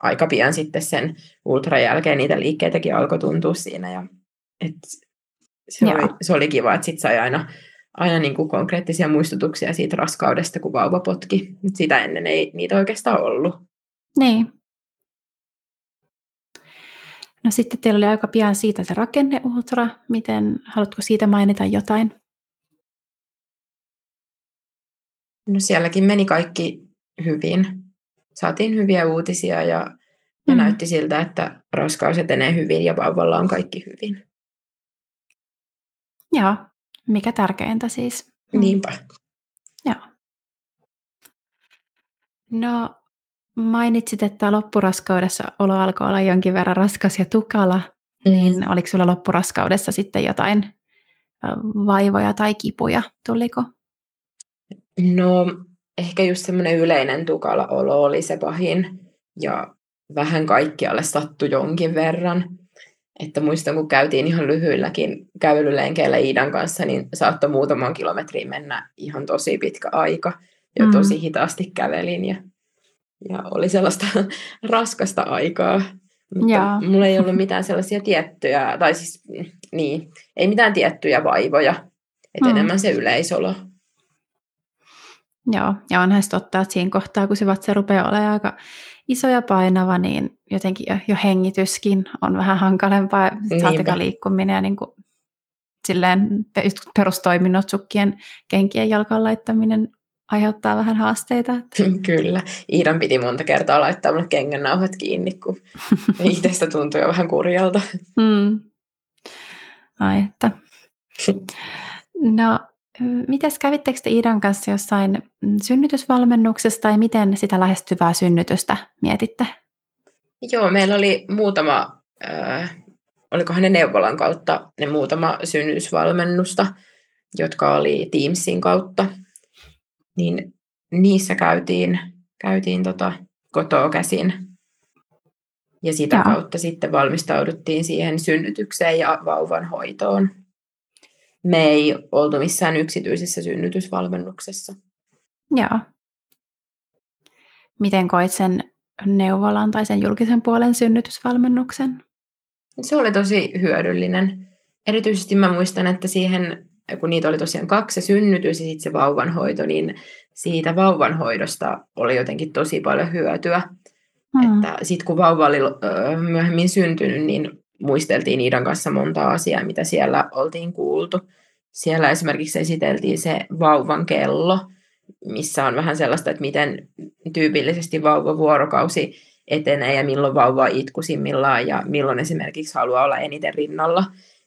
aika pian sitten sen ultran jälkeen niitä liikkeitäkin alkoi tuntua siinä ja et se, oli, se oli kiva, että sitten sai aina, aina niin kuin konkreettisia muistutuksia siitä raskaudesta, kun vauva potki. Sitä ennen ei niitä oikeastaan ollut. Niin, No sitten teillä oli aika pian siitä se ultra. Miten, haluatko siitä mainita jotain? No sielläkin meni kaikki hyvin. Saatiin hyviä uutisia ja, ja mm. näytti siltä, että raskaus etenee hyvin ja vauvalla on kaikki hyvin. Joo, mikä tärkeintä siis. Mm. Niinpä. Joo. No Mainitsit, että loppuraskaudessa olo alkoi olla jonkin verran raskas ja tukala. Mm. Niin oliko sulla loppuraskaudessa sitten jotain vaivoja tai kipuja? Tuliko? No ehkä just semmoinen yleinen tukala olo oli se pahin. Ja vähän kaikkialle sattui jonkin verran. Että muistan, kun käytiin ihan lyhyilläkin kävelylenkeillä Iidan kanssa, niin saattoi muutaman kilometrin mennä ihan tosi pitkä aika. Ja mm. tosi hitaasti kävelin ja ja oli sellaista raskasta aikaa. Mutta Jaa. mulla ei ollut mitään sellaisia tiettyjä, tai siis niin, ei mitään tiettyjä vaivoja, että mm. enemmän se yleisolo. Joo, ja onhan se totta, että siinä kohtaa, kun se vatsa rupeaa olemaan aika iso ja painava, niin jotenkin jo, jo hengityskin on vähän hankalempaa, saatika liikkuminen ja niin kuin, silleen perustoiminnot, sukkien, kenkien jalkaan laittaminen aiheuttaa vähän haasteita. Kyllä. Iidan piti monta kertaa laittaa mulle kengännauhat kiinni, kun itsestä tuntui jo vähän kurjalta. Mm. Ai että. No, mitäs kävittekö te Iidan kanssa jossain synnytysvalmennuksessa tai miten sitä lähestyvää synnytystä mietitte? Joo, meillä oli muutama, äh, olikohan ne neuvolan kautta, ne muutama synnytysvalmennusta, jotka oli Teamsin kautta niin niissä käytiin, käytiin tota kotoa käsin. Ja sitä Joo. kautta sitten valmistauduttiin siihen synnytykseen ja vauvan hoitoon. Me ei oltu missään yksityisessä synnytysvalmennuksessa. Joo. Miten koit sen neuvolan tai sen julkisen puolen synnytysvalmennuksen? Se oli tosi hyödyllinen. Erityisesti mä muistan, että siihen kun niitä oli tosiaan kaksi, se synnytys ja sitten se vauvanhoito, niin siitä vauvanhoidosta oli jotenkin tosi paljon hyötyä. Mm. Että sitten kun vauva oli myöhemmin syntynyt, niin muisteltiin Iidan kanssa monta asiaa, mitä siellä oltiin kuultu. Siellä esimerkiksi esiteltiin se vauvan kello, missä on vähän sellaista, että miten tyypillisesti vauva vuorokausi etenee ja milloin vauva itkusimmillaan ja milloin esimerkiksi haluaa olla eniten rinnalla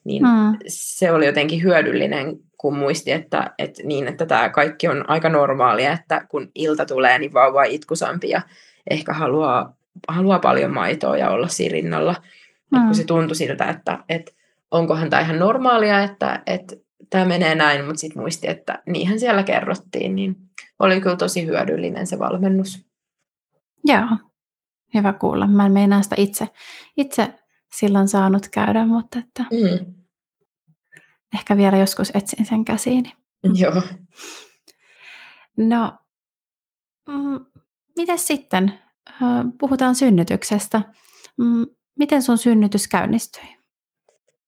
niin mm. se oli jotenkin hyödyllinen, kun muisti, että, että, niin, että tämä kaikki on aika normaalia, että kun ilta tulee, niin vauva on itkusampi ja ehkä haluaa, haluaa paljon maitoa ja olla siinä rinnalla. Mm. kun se tuntui siltä, että, että onkohan tämä ihan normaalia, että, että tämä menee näin, mutta sitten muisti, että niinhän siellä kerrottiin, niin oli kyllä tosi hyödyllinen se valmennus. Joo. hyvä kuulla. Mä en meinaa sitä itse, itse silloin saanut käydä, mutta että mm. ehkä vielä joskus etsin sen käsiini. Joo. No, mm, miten sitten? Puhutaan synnytyksestä. Mm, miten sun synnytys käynnistyi?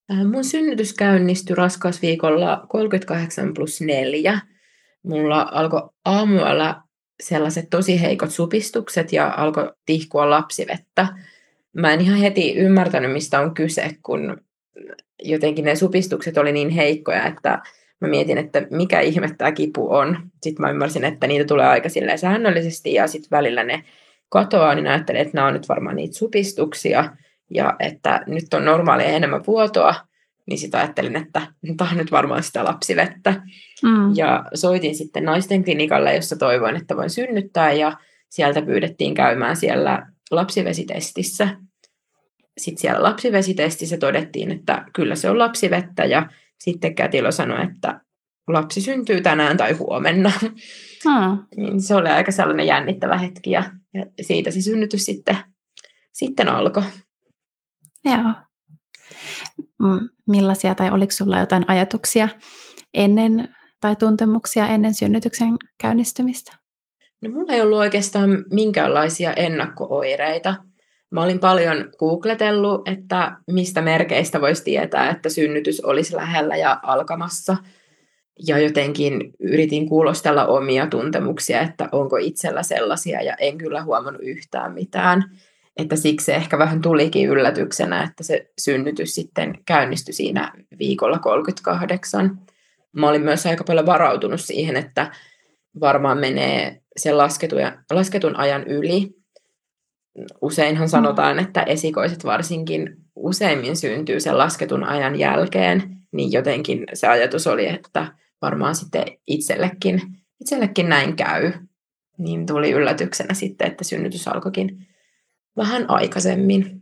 Mun synnytys käynnistyi raskausviikolla 38 plus 4. Mulla alkoi aamuella sellaiset tosi heikot supistukset ja alkoi tihkua lapsivettä. Mä en ihan heti ymmärtänyt, mistä on kyse, kun jotenkin ne supistukset oli niin heikkoja, että mä mietin, että mikä ihme tämä kipu on. Sitten mä ymmärsin, että niitä tulee aika säännöllisesti ja sitten välillä ne katoaa, niin ajattelin, että nämä on nyt varmaan niitä supistuksia ja että nyt on normaalia enemmän vuotoa, niin sitten ajattelin, että tämä on nyt varmaan sitä lapsivettä. Mm. Ja soitin sitten naisten klinikalle, jossa toivoin, että voin synnyttää ja sieltä pyydettiin käymään siellä lapsivesitestissä. Sitten siellä lapsivesitestissä todettiin, että kyllä se on lapsivettä ja sitten kätilö sanoi, että lapsi syntyy tänään tai huomenna. Mm. niin se oli aika sellainen jännittävä hetki ja, ja siitä se synnytys sitten, sitten alkoi. Joo. Millaisia tai oliko sinulla jotain ajatuksia ennen tai tuntemuksia ennen synnytyksen käynnistymistä? No mulla ei ollut oikeastaan minkäänlaisia ennakkooireita. Mä olin paljon googletellut, että mistä merkeistä voisi tietää, että synnytys olisi lähellä ja alkamassa. Ja jotenkin yritin kuulostella omia tuntemuksia, että onko itsellä sellaisia, ja en kyllä huomannut yhtään mitään että siksi se ehkä vähän tulikin yllätyksenä, että se synnytys sitten käynnistyi siinä viikolla 38. Mä olin myös aika paljon varautunut siihen, että varmaan menee sen lasketun, lasketun ajan yli. Useinhan mm. sanotaan, että esikoiset varsinkin useimmin syntyy sen lasketun ajan jälkeen, niin jotenkin se ajatus oli, että varmaan sitten itsellekin, itsellekin näin käy. Niin tuli yllätyksenä sitten, että synnytys alkoikin vähän aikaisemmin.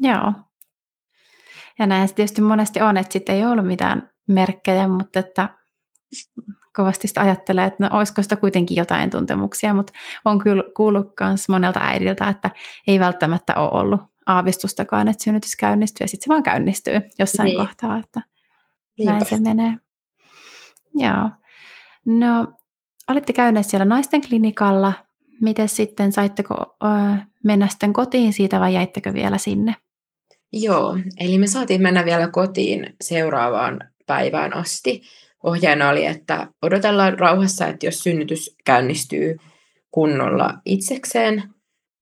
Joo. Ja näin se tietysti monesti on, että sitten ei ollut mitään merkkejä, mutta että kovasti sitä ajattelee, että no olisiko sitä kuitenkin jotain tuntemuksia, mutta on kyllä kuullut myös monelta äidiltä, että ei välttämättä ole ollut aavistustakaan, että synnytys käynnistyy ja sitten se vaan käynnistyy jossain niin. kohtaa, että Niinpä. näin se menee. Joo. No, olitte käyneet siellä naisten klinikalla Miten sitten, saitteko mennä sitten kotiin siitä vai jäittekö vielä sinne? Joo, eli me saatiin mennä vielä kotiin seuraavaan päivään asti. Ohjeena oli, että odotellaan rauhassa, että jos synnytys käynnistyy kunnolla itsekseen,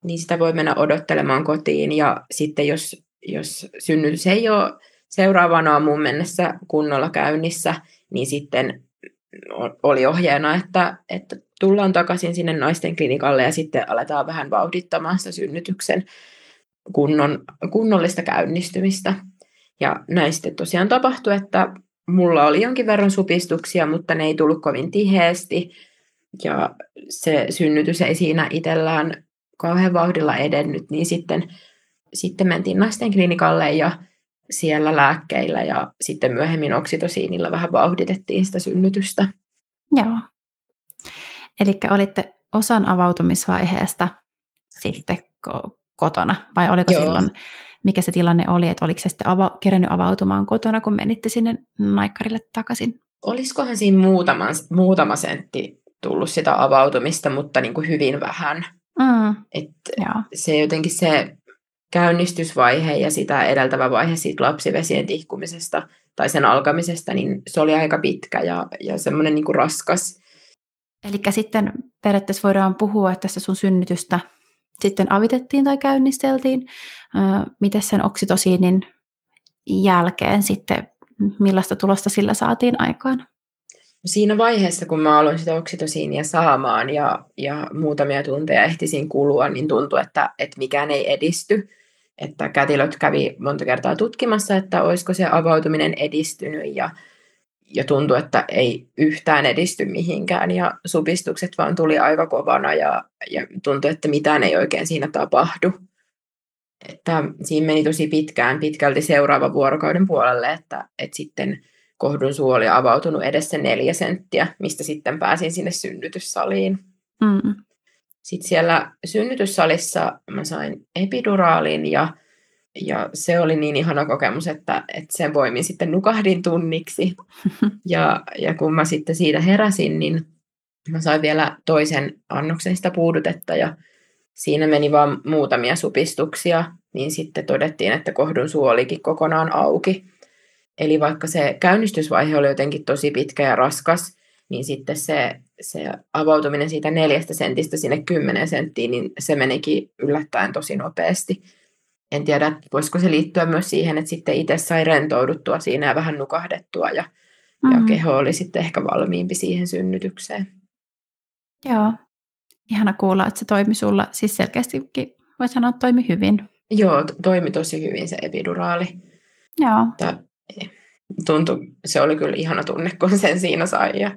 niin sitä voi mennä odottelemaan kotiin. Ja sitten jos, jos synnytys ei ole seuraavaan aamuun mennessä kunnolla käynnissä, niin sitten oli ohjeena, että, että tullaan takaisin sinne naisten klinikalle ja sitten aletaan vähän vauhdittamaan sitä synnytyksen kunnon, kunnollista käynnistymistä. Ja näin sitten tosiaan tapahtui, että mulla oli jonkin verran supistuksia, mutta ne ei tullut kovin tiheesti. Ja se synnytys ei siinä itsellään kauhean vauhdilla edennyt, niin sitten, sitten mentiin naisten klinikalle ja siellä lääkkeillä ja sitten myöhemmin oksitosiinilla vähän vauhditettiin sitä synnytystä. Joo. Eli olitte osan avautumisvaiheesta sitten kotona, vai oliko Joo. silloin, mikä se tilanne oli, että oliko se sitten ava- kerennyt avautumaan kotona, kun menitte sinne naikkarille takaisin? Olisikohan siinä muutama, muutama sentti tullut sitä avautumista, mutta niin kuin hyvin vähän. Mm. Et se jotenkin se käynnistysvaihe ja sitä edeltävä vaihe siitä lapsivesien tihkumisesta tai sen alkamisesta, niin se oli aika pitkä ja, ja semmoinen niin raskas. Eli sitten periaatteessa voidaan puhua, että tässä sun synnytystä sitten avitettiin tai käynnisteltiin. Miten sen oksitosiinin jälkeen sitten, millaista tulosta sillä saatiin aikaan? Siinä vaiheessa, kun mä aloin sitä oksitosiinia saamaan ja, ja muutamia tunteja ehtisin kulua, niin tuntui, että, että mikään ei edisty että kätilöt kävi monta kertaa tutkimassa, että olisiko se avautuminen edistynyt ja, ja tuntui, että ei yhtään edisty mihinkään ja supistukset vaan tuli aika kovana ja, ja tuntui, että mitään ei oikein siinä tapahdu. Että siinä meni tosi pitkään, pitkälti seuraava vuorokauden puolelle, että, että sitten kohdun suu oli avautunut edessä neljä senttiä, mistä sitten pääsin sinne synnytyssaliin. Mm sitten siellä synnytyssalissa mä sain epiduraalin ja, ja se oli niin ihana kokemus, että, että sen voimin sitten nukahdin tunniksi. Ja, ja kun mä sitten siitä heräsin, niin mä sain vielä toisen annoksen sitä puudutetta ja siinä meni vain muutamia supistuksia, niin sitten todettiin, että kohdun suu olikin kokonaan auki. Eli vaikka se käynnistysvaihe oli jotenkin tosi pitkä ja raskas, niin sitten se, se avautuminen siitä neljästä sentistä sinne kymmeneen senttiin, niin se menikin yllättäen tosi nopeasti. En tiedä, voisiko se liittyä myös siihen, että sitten itse sai rentouduttua siinä ja vähän nukahdettua ja, mm-hmm. ja keho oli sitten ehkä valmiimpi siihen synnytykseen. Joo, ihana kuulla, että se toimi sulla, siis selkeästikin voi sanoa, että toimi hyvin. Joo, toimi tosi hyvin se epiduraali. Joo. Mutta tuntui, se oli kyllä ihana tunne, kun sen siinä sai. Ja,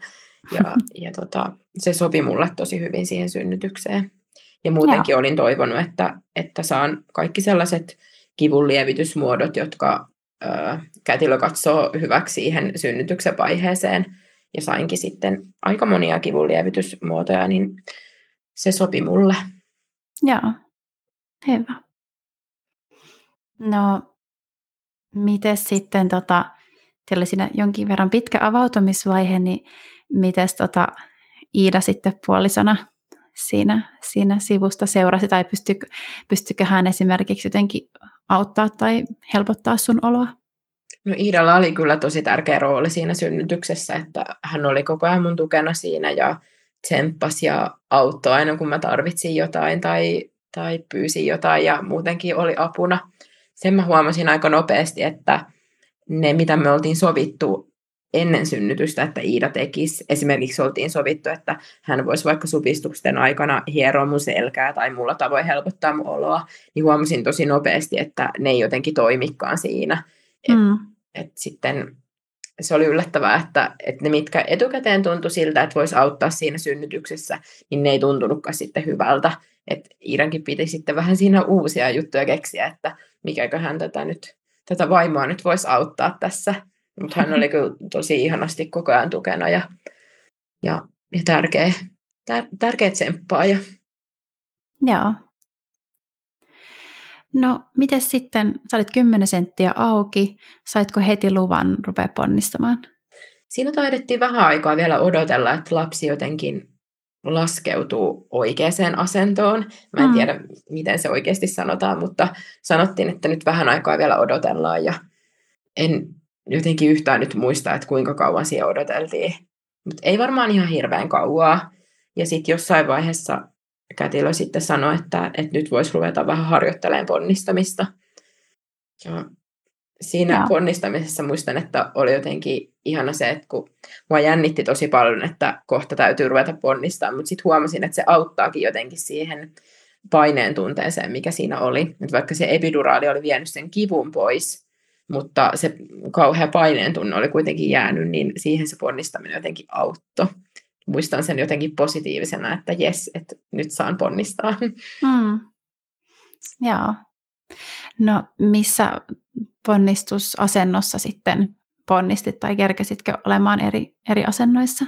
ja, ja tota, se sopi mulle tosi hyvin siihen synnytykseen. Ja muutenkin Joo. olin toivonut, että, että saan kaikki sellaiset kivunlievitysmuodot, jotka ö, kätilö katsoo hyväksi siihen synnytyksen vaiheeseen. Ja sainkin sitten aika monia kivunlievitysmuotoja, niin se sopi mulle. Joo, hyvä. No, miten sitten, tota, teillä oli siinä jonkin verran pitkä avautumisvaihe, niin miten tota, Iida sitten puolisona siinä, siinä sivusta seurasi, tai pystykö, pystykö hän esimerkiksi jotenkin auttaa tai helpottaa sun oloa? No Iidalla oli kyllä tosi tärkeä rooli siinä synnytyksessä, että hän oli koko ajan mun tukena siinä ja tsemppasi ja auttoi aina kun mä tarvitsin jotain tai, tai pyysin jotain ja muutenkin oli apuna. Sen mä huomasin aika nopeasti, että ne mitä me oltiin sovittu ennen synnytystä, että Iida tekisi. Esimerkiksi oltiin sovittu, että hän voisi vaikka supistusten aikana hieroa mun selkää tai mulla tavoin helpottaa mun oloa, niin huomasin tosi nopeasti, että ne ei jotenkin toimikaan siinä. Mm. Et, et sitten se oli yllättävää, että, että ne mitkä etukäteen tuntui siltä, että voisi auttaa siinä synnytyksessä, niin ne ei tuntunutkaan sitten hyvältä. Et Iidankin piti sitten vähän siinä uusia juttuja keksiä, että mikäköhän tätä nyt, tätä vaimoa nyt voisi auttaa tässä. Mutta hän oli kyllä tosi ihanasti koko ajan tukena ja, ja, ja tärkeä, tär, tärkeä tsemppaaja. Joo. No, miten sitten, sä olit 10 senttiä auki, saitko heti luvan rupea ponnistamaan? Siinä taidettiin vähän aikaa vielä odotella, että lapsi jotenkin laskeutuu oikeaan asentoon. Mä en mm. tiedä, miten se oikeasti sanotaan, mutta sanottiin, että nyt vähän aikaa vielä odotellaan ja en jotenkin yhtään nyt muista, että kuinka kauan siellä odoteltiin. Mutta ei varmaan ihan hirveän kauaa. Ja sitten jossain vaiheessa kätilö sitten sanoi, että, että nyt voisi ruveta vähän harjoittelemaan ponnistamista. Ja siinä Joo. ponnistamisessa muistan, että oli jotenkin ihana se, että kun mua jännitti tosi paljon, että kohta täytyy ruveta ponnistaa, mutta sitten huomasin, että se auttaakin jotenkin siihen paineen tunteeseen, mikä siinä oli. Että vaikka se epiduraali oli vienyt sen kivun pois, mutta se kauhea paineen tunne oli kuitenkin jäänyt, niin siihen se ponnistaminen jotenkin auttoi. Muistan sen jotenkin positiivisena, että jes, että nyt saan ponnistaa. Mm. Joo. No missä ponnistusasennossa sitten ponnistit tai kerkesitkö olemaan eri, eri asennoissa?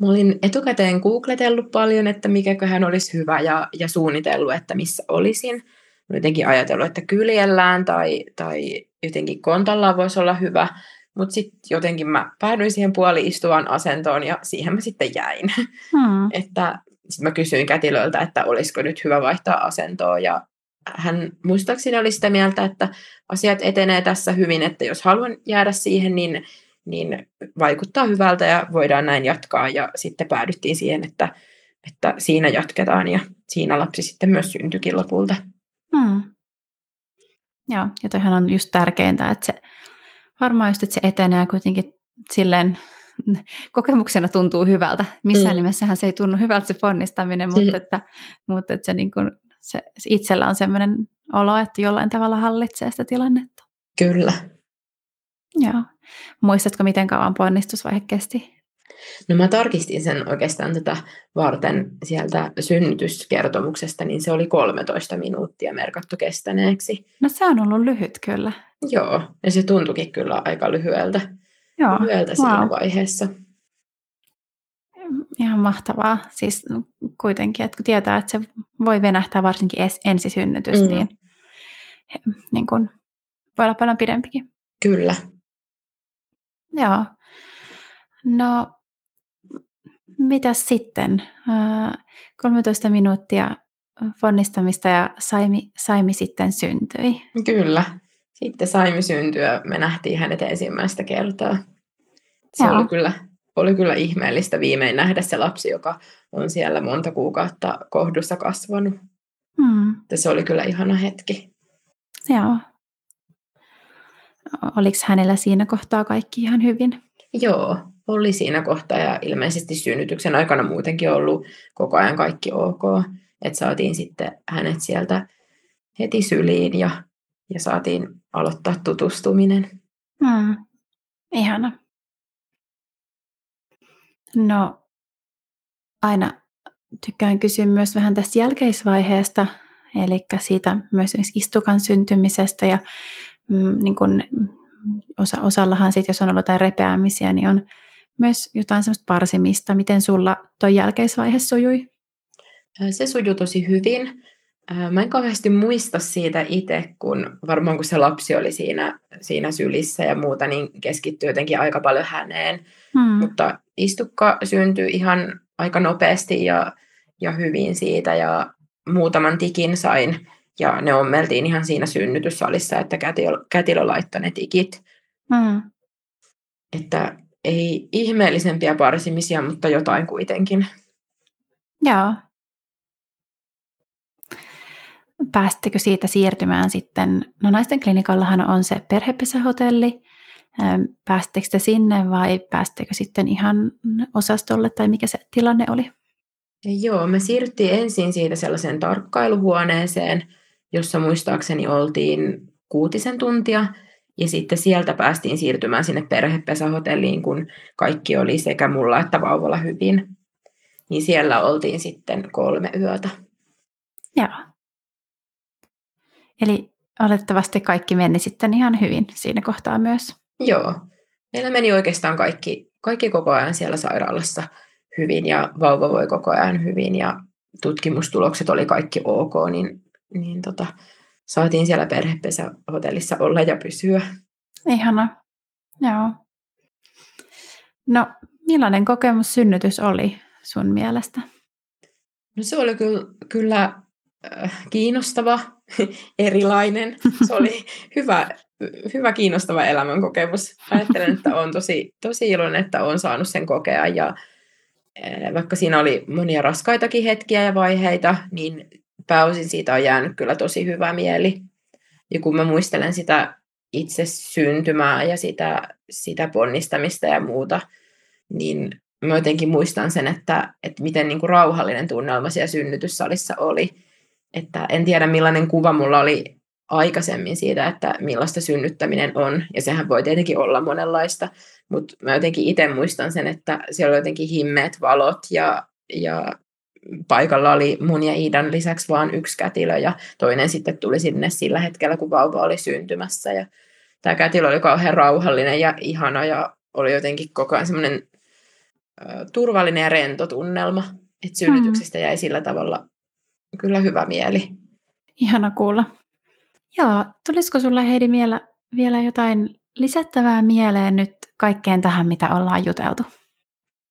Mä olin etukäteen googletellut paljon, että mikäköhän olisi hyvä ja, ja suunnitellut, että missä olisin. Mä jotenkin ajatellut, että kyljellään tai, tai jotenkin kontallaan voisi olla hyvä, mutta sitten jotenkin mä päädyin siihen puoli-istuvaan asentoon ja siihen mä sitten jäin. Hmm. että sitten mä kysyin kätilöltä, että olisiko nyt hyvä vaihtaa asentoa ja hän muistaakseni oli sitä mieltä, että asiat etenee tässä hyvin, että jos haluan jäädä siihen, niin, niin vaikuttaa hyvältä ja voidaan näin jatkaa. Ja sitten päädyttiin siihen, että, että siinä jatketaan ja siinä lapsi sitten myös syntyikin lopulta. Hmm. Joo, ja toihan on just tärkeintä, että se varmaan just, että se etenee kuitenkin silleen kokemuksena tuntuu hyvältä. Missään mm. nimessähän se ei tunnu hyvältä se ponnistaminen, mutta, että, mutta että se, niin kuin, se, se itsellä on sellainen olo, että jollain tavalla hallitsee sitä tilannetta. Kyllä. Joo. Muistatko, miten kauan ponnistusvaihe kesti? No mä tarkistin sen oikeastaan tätä varten sieltä synnytyskertomuksesta, niin se oli 13 minuuttia merkattu kestäneeksi. No se on ollut lyhyt kyllä. Joo, ja se tuntuikin kyllä aika lyhyeltä, Joo, lyhyeltä wow. siinä vaiheessa. Ihan mahtavaa. Siis kuitenkin, että kun tietää, että se voi venähtää varsinkin ensisynnytys, mm. niin, niin kun, voi olla paljon pidempikin. Kyllä. Joo. No, mitä sitten? 13 minuuttia ponnistamista ja Saimi, Saimi sitten syntyi. Kyllä. Sitten Saimi syntyi ja me nähtiin hänet ensimmäistä kertaa. Se Joo. oli kyllä, oli kyllä ihmeellistä viimein nähdä se lapsi, joka on siellä monta kuukautta kohdussa kasvanut. Hmm. Se oli kyllä ihana hetki. Joo. Oliko hänellä siinä kohtaa kaikki ihan hyvin? Joo, oli siinä kohtaa ja ilmeisesti synnytyksen aikana muutenkin ollut koko ajan kaikki ok. Että saatiin sitten hänet sieltä heti syliin ja, ja saatiin aloittaa tutustuminen. Hmm. Ihana. No, aina tykkään kysyä myös vähän tästä jälkeisvaiheesta, eli siitä myös istukan syntymisestä ja mm, niin kun, osa, osallahan sitten, jos on ollut jotain repeämisiä, niin on myös jotain semmoista parsimista. Miten sulla tuo jälkeisvaihe sujui? Se sujui tosi hyvin. Mä en kauheasti muista siitä itse, kun varmaan kun se lapsi oli siinä, siinä sylissä ja muuta, niin keskittyi jotenkin aika paljon häneen. Hmm. Mutta istukka syntyi ihan aika nopeasti ja, ja hyvin siitä ja muutaman tikin sain ja ne ommeltiin ihan siinä synnytyssalissa, että kätilö, kätilö laittoi ne tikit. Hmm. Että ei ihmeellisempiä parsimisia, mutta jotain kuitenkin. Joo. Päästekö siitä siirtymään sitten, no naisten klinikallahan on se perhepesähotelli, päästekö te sinne vai päästekö sitten ihan osastolle tai mikä se tilanne oli? Joo, me siirryttiin ensin siitä sellaiseen tarkkailuhuoneeseen, jossa muistaakseni oltiin kuutisen tuntia, ja sitten sieltä päästiin siirtymään sinne perhepesähotelliin, kun kaikki oli sekä mulla että vauvalla hyvin. Niin siellä oltiin sitten kolme yötä. Joo. Eli olettavasti kaikki meni sitten ihan hyvin siinä kohtaa myös. Joo. Meillä meni oikeastaan kaikki, kaikki koko ajan siellä sairaalassa hyvin ja vauva voi koko ajan hyvin ja tutkimustulokset oli kaikki ok, niin, niin tota, saatiin siellä perhepesähotellissa olla ja pysyä. Ihana, joo. No, millainen kokemus synnytys oli sun mielestä? No se oli kyllä, kyllä äh, kiinnostava, erilainen. Se oli hyvä, hyvä kiinnostava elämänkokemus. Ajattelen, että on tosi, tosi iloinen, että olen saanut sen kokea ja äh, vaikka siinä oli monia raskaitakin hetkiä ja vaiheita, niin pääosin siitä on jäänyt kyllä tosi hyvä mieli. Ja kun mä muistelen sitä itse syntymää ja sitä, sitä ponnistamista ja muuta, niin mä jotenkin muistan sen, että, että miten niin kuin rauhallinen tunnelma siellä synnytyssalissa oli. Että en tiedä millainen kuva mulla oli aikaisemmin siitä, että millaista synnyttäminen on, ja sehän voi tietenkin olla monenlaista, mutta mä jotenkin itse muistan sen, että siellä oli jotenkin himmeet valot ja, ja paikalla oli mun ja Iidan lisäksi vain yksi kätilö ja toinen sitten tuli sinne sillä hetkellä, kun vauva oli syntymässä. Ja tämä kätilö oli kauhean rauhallinen ja ihana ja oli jotenkin koko ajan semmoinen turvallinen ja rento tunnelma. Että synnytyksestä jäi sillä tavalla kyllä hyvä mieli. Ihana kuulla. Joo, tulisiko sulla Heidi vielä, vielä jotain lisättävää mieleen nyt kaikkeen tähän, mitä ollaan juteltu?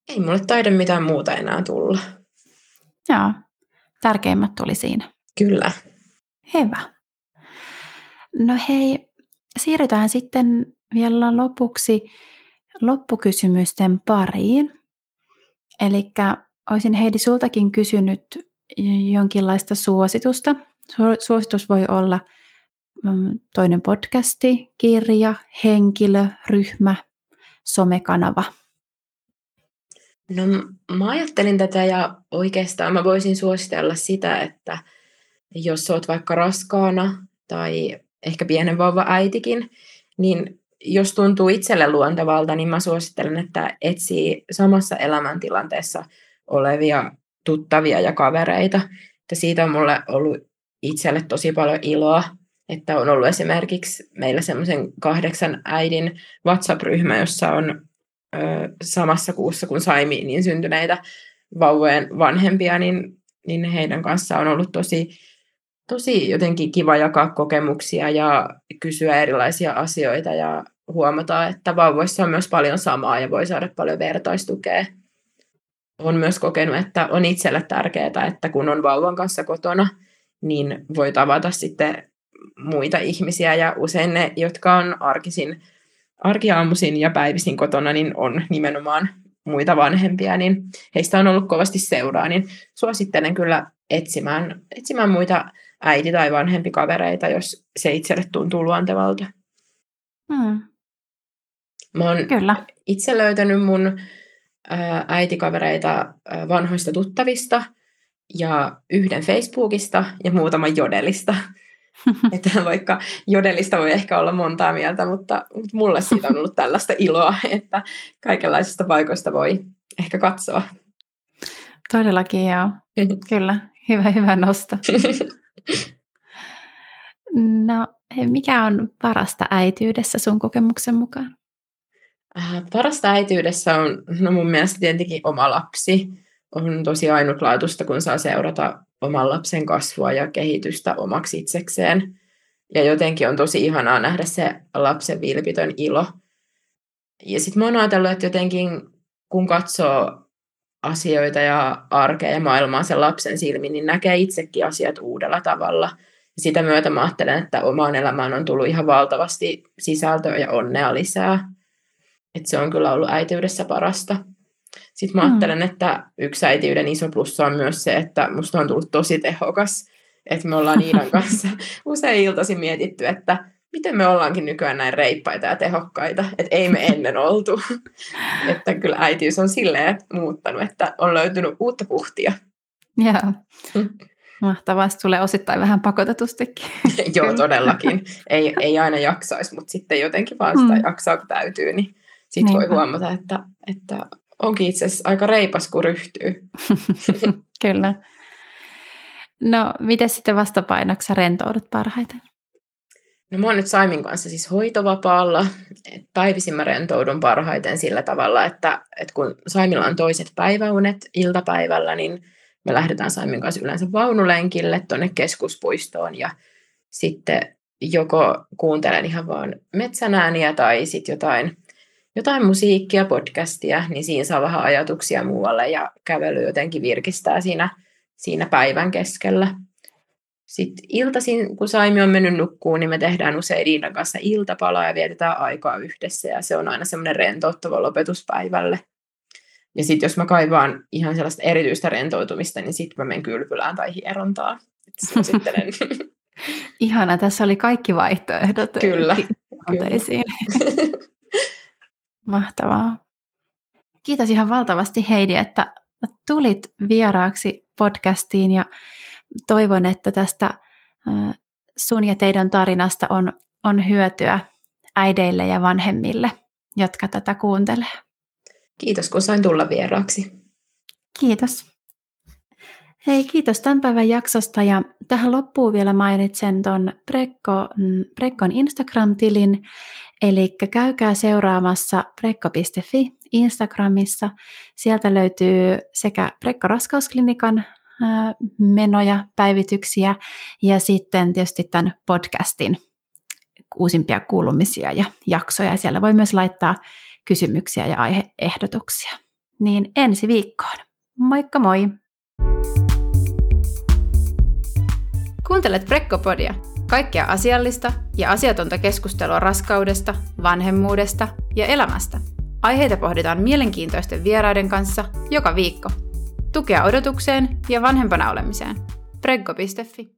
Ei mulle taida mitään muuta enää tulla. Joo, tärkeimmät tuli siinä. Kyllä. Hyvä. No hei, siirrytään sitten vielä lopuksi loppukysymysten pariin. Eli olisin Heidi sultakin kysynyt jonkinlaista suositusta. Suositus voi olla mm, toinen podcasti, kirja, henkilö, ryhmä, somekanava – No mä ajattelin tätä ja oikeastaan mä voisin suositella sitä, että jos oot vaikka raskaana tai ehkä pienen vauva äitikin, niin jos tuntuu itselle luontevalta, niin mä suosittelen, että etsii samassa elämäntilanteessa olevia tuttavia ja kavereita. Että siitä on mulle ollut itselle tosi paljon iloa, että on ollut esimerkiksi meillä semmoisen kahdeksan äidin WhatsApp-ryhmä, jossa on samassa kuussa kuin Saimiin niin syntyneitä vauvojen vanhempia, niin, niin heidän kanssaan on ollut tosi, tosi jotenkin kiva jakaa kokemuksia ja kysyä erilaisia asioita ja huomata, että vauvoissa on myös paljon samaa ja voi saada paljon vertaistukea. Olen myös kokenut, että on itselle tärkeää, että kun on vauvan kanssa kotona, niin voi tavata sitten muita ihmisiä ja usein ne, jotka on arkisin, arkiaamuisin ja päivisin kotona, niin on nimenomaan muita vanhempia, niin heistä on ollut kovasti seuraa, niin suosittelen kyllä etsimään, etsimään muita äiti- tai vanhempi kavereita, jos se itselle tuntuu luontevalta. Hmm. Mä oon kyllä. itse löytänyt mun äitikavereita vanhoista tuttavista ja yhden Facebookista ja muutaman Jodelista. että vaikka jodelista voi ehkä olla montaa mieltä, mutta, mulle siitä on ollut tällaista iloa, että kaikenlaisista paikoista voi ehkä katsoa. Todellakin joo. Kyllä, hyvä, hyvä nosto. No, mikä on parasta äityydessä sun kokemuksen mukaan? Äh, parasta äityydessä on no mun mielestä tietenkin oma lapsi. On tosi ainutlaatuista, kun saa seurata oman lapsen kasvua ja kehitystä omaksi itsekseen. Ja jotenkin on tosi ihanaa nähdä se lapsen vilpitön ilo. Ja sitten mä oon ajatellut, että jotenkin kun katsoo asioita ja arkea ja maailmaa sen lapsen silmin, niin näkee itsekin asiat uudella tavalla. Ja sitä myötä mä ajattelen, että omaan elämään on tullut ihan valtavasti sisältöä ja onnea lisää. Että se on kyllä ollut äitiydessä parasta. Sitten mä mm. ajattelen, että yksi äitiyden iso plussa on myös se, että musta on tullut tosi tehokas. Että me ollaan Iidan kanssa usein iltaisin mietitty, että miten me ollaankin nykyään näin reippaita ja tehokkaita, että ei me ennen oltu. että kyllä äitiys on silleen muuttanut, että on löytynyt uutta puhtia. Joo. Mahtavasti tulee osittain vähän pakotetustikin. Joo, todellakin. Ei, ei aina jaksaisi, mutta sitten jotenkin vaan sitä mm. jaksaa, kun täytyy, niin sitten voi huomata, että, että onkin itse asiassa aika reipas, kun ryhtyy. Kyllä. No, miten sitten vastapainoksi rentoudut parhaiten? No mä oon nyt Saimin kanssa siis hoitovapaalla. Päivisin mä rentoudun parhaiten sillä tavalla, että, että kun Saimilla on toiset päiväunet iltapäivällä, niin me lähdetään Saimin kanssa yleensä vaunulenkille tuonne keskuspuistoon ja sitten joko kuuntelen ihan vaan metsänääniä tai sitten jotain jotain musiikkia, podcastia, niin siinä saa vähän ajatuksia muualle ja kävely jotenkin virkistää siinä, siinä päivän keskellä. Sitten iltaisin, kun Saimi on mennyt nukkuun, niin me tehdään usein Iinan kanssa iltapalaa ja vietetään aikaa yhdessä ja se on aina semmoinen rentouttava lopetuspäivälle. Ja sitten jos mä kaivaan ihan sellaista erityistä rentoutumista, niin sitten mä menen kylpylään tai hierontaa. Suosittelen. Ihana, tässä oli kaikki vaihtoehdot. Kyllä. kyllä. Mahtavaa. Kiitos ihan valtavasti Heidi, että tulit vieraaksi podcastiin ja toivon, että tästä sun ja teidän tarinasta on, on hyötyä äideille ja vanhemmille, jotka tätä kuuntelee. Kiitos, kun sain tulla vieraaksi. Kiitos. Hei, kiitos tämän päivän jaksosta ja tähän loppuun vielä mainitsen tuon mm, Prekkon Instagram-tilin, Eli käykää seuraamassa prekko.fi Instagramissa. Sieltä löytyy sekä Prekko Raskausklinikan menoja, päivityksiä ja sitten tietysti tämän podcastin uusimpia kuulumisia ja jaksoja. Siellä voi myös laittaa kysymyksiä ja aiheehdotuksia. Niin ensi viikkoon. Moikka moi! Kuuntelet Prekkopodia. Kaikkea asiallista ja asiatonta keskustelua raskaudesta, vanhemmuudesta ja elämästä. Aiheita pohditaan mielenkiintoisten vieraiden kanssa joka viikko. Tukea odotukseen ja vanhempana olemiseen. Preggo.fi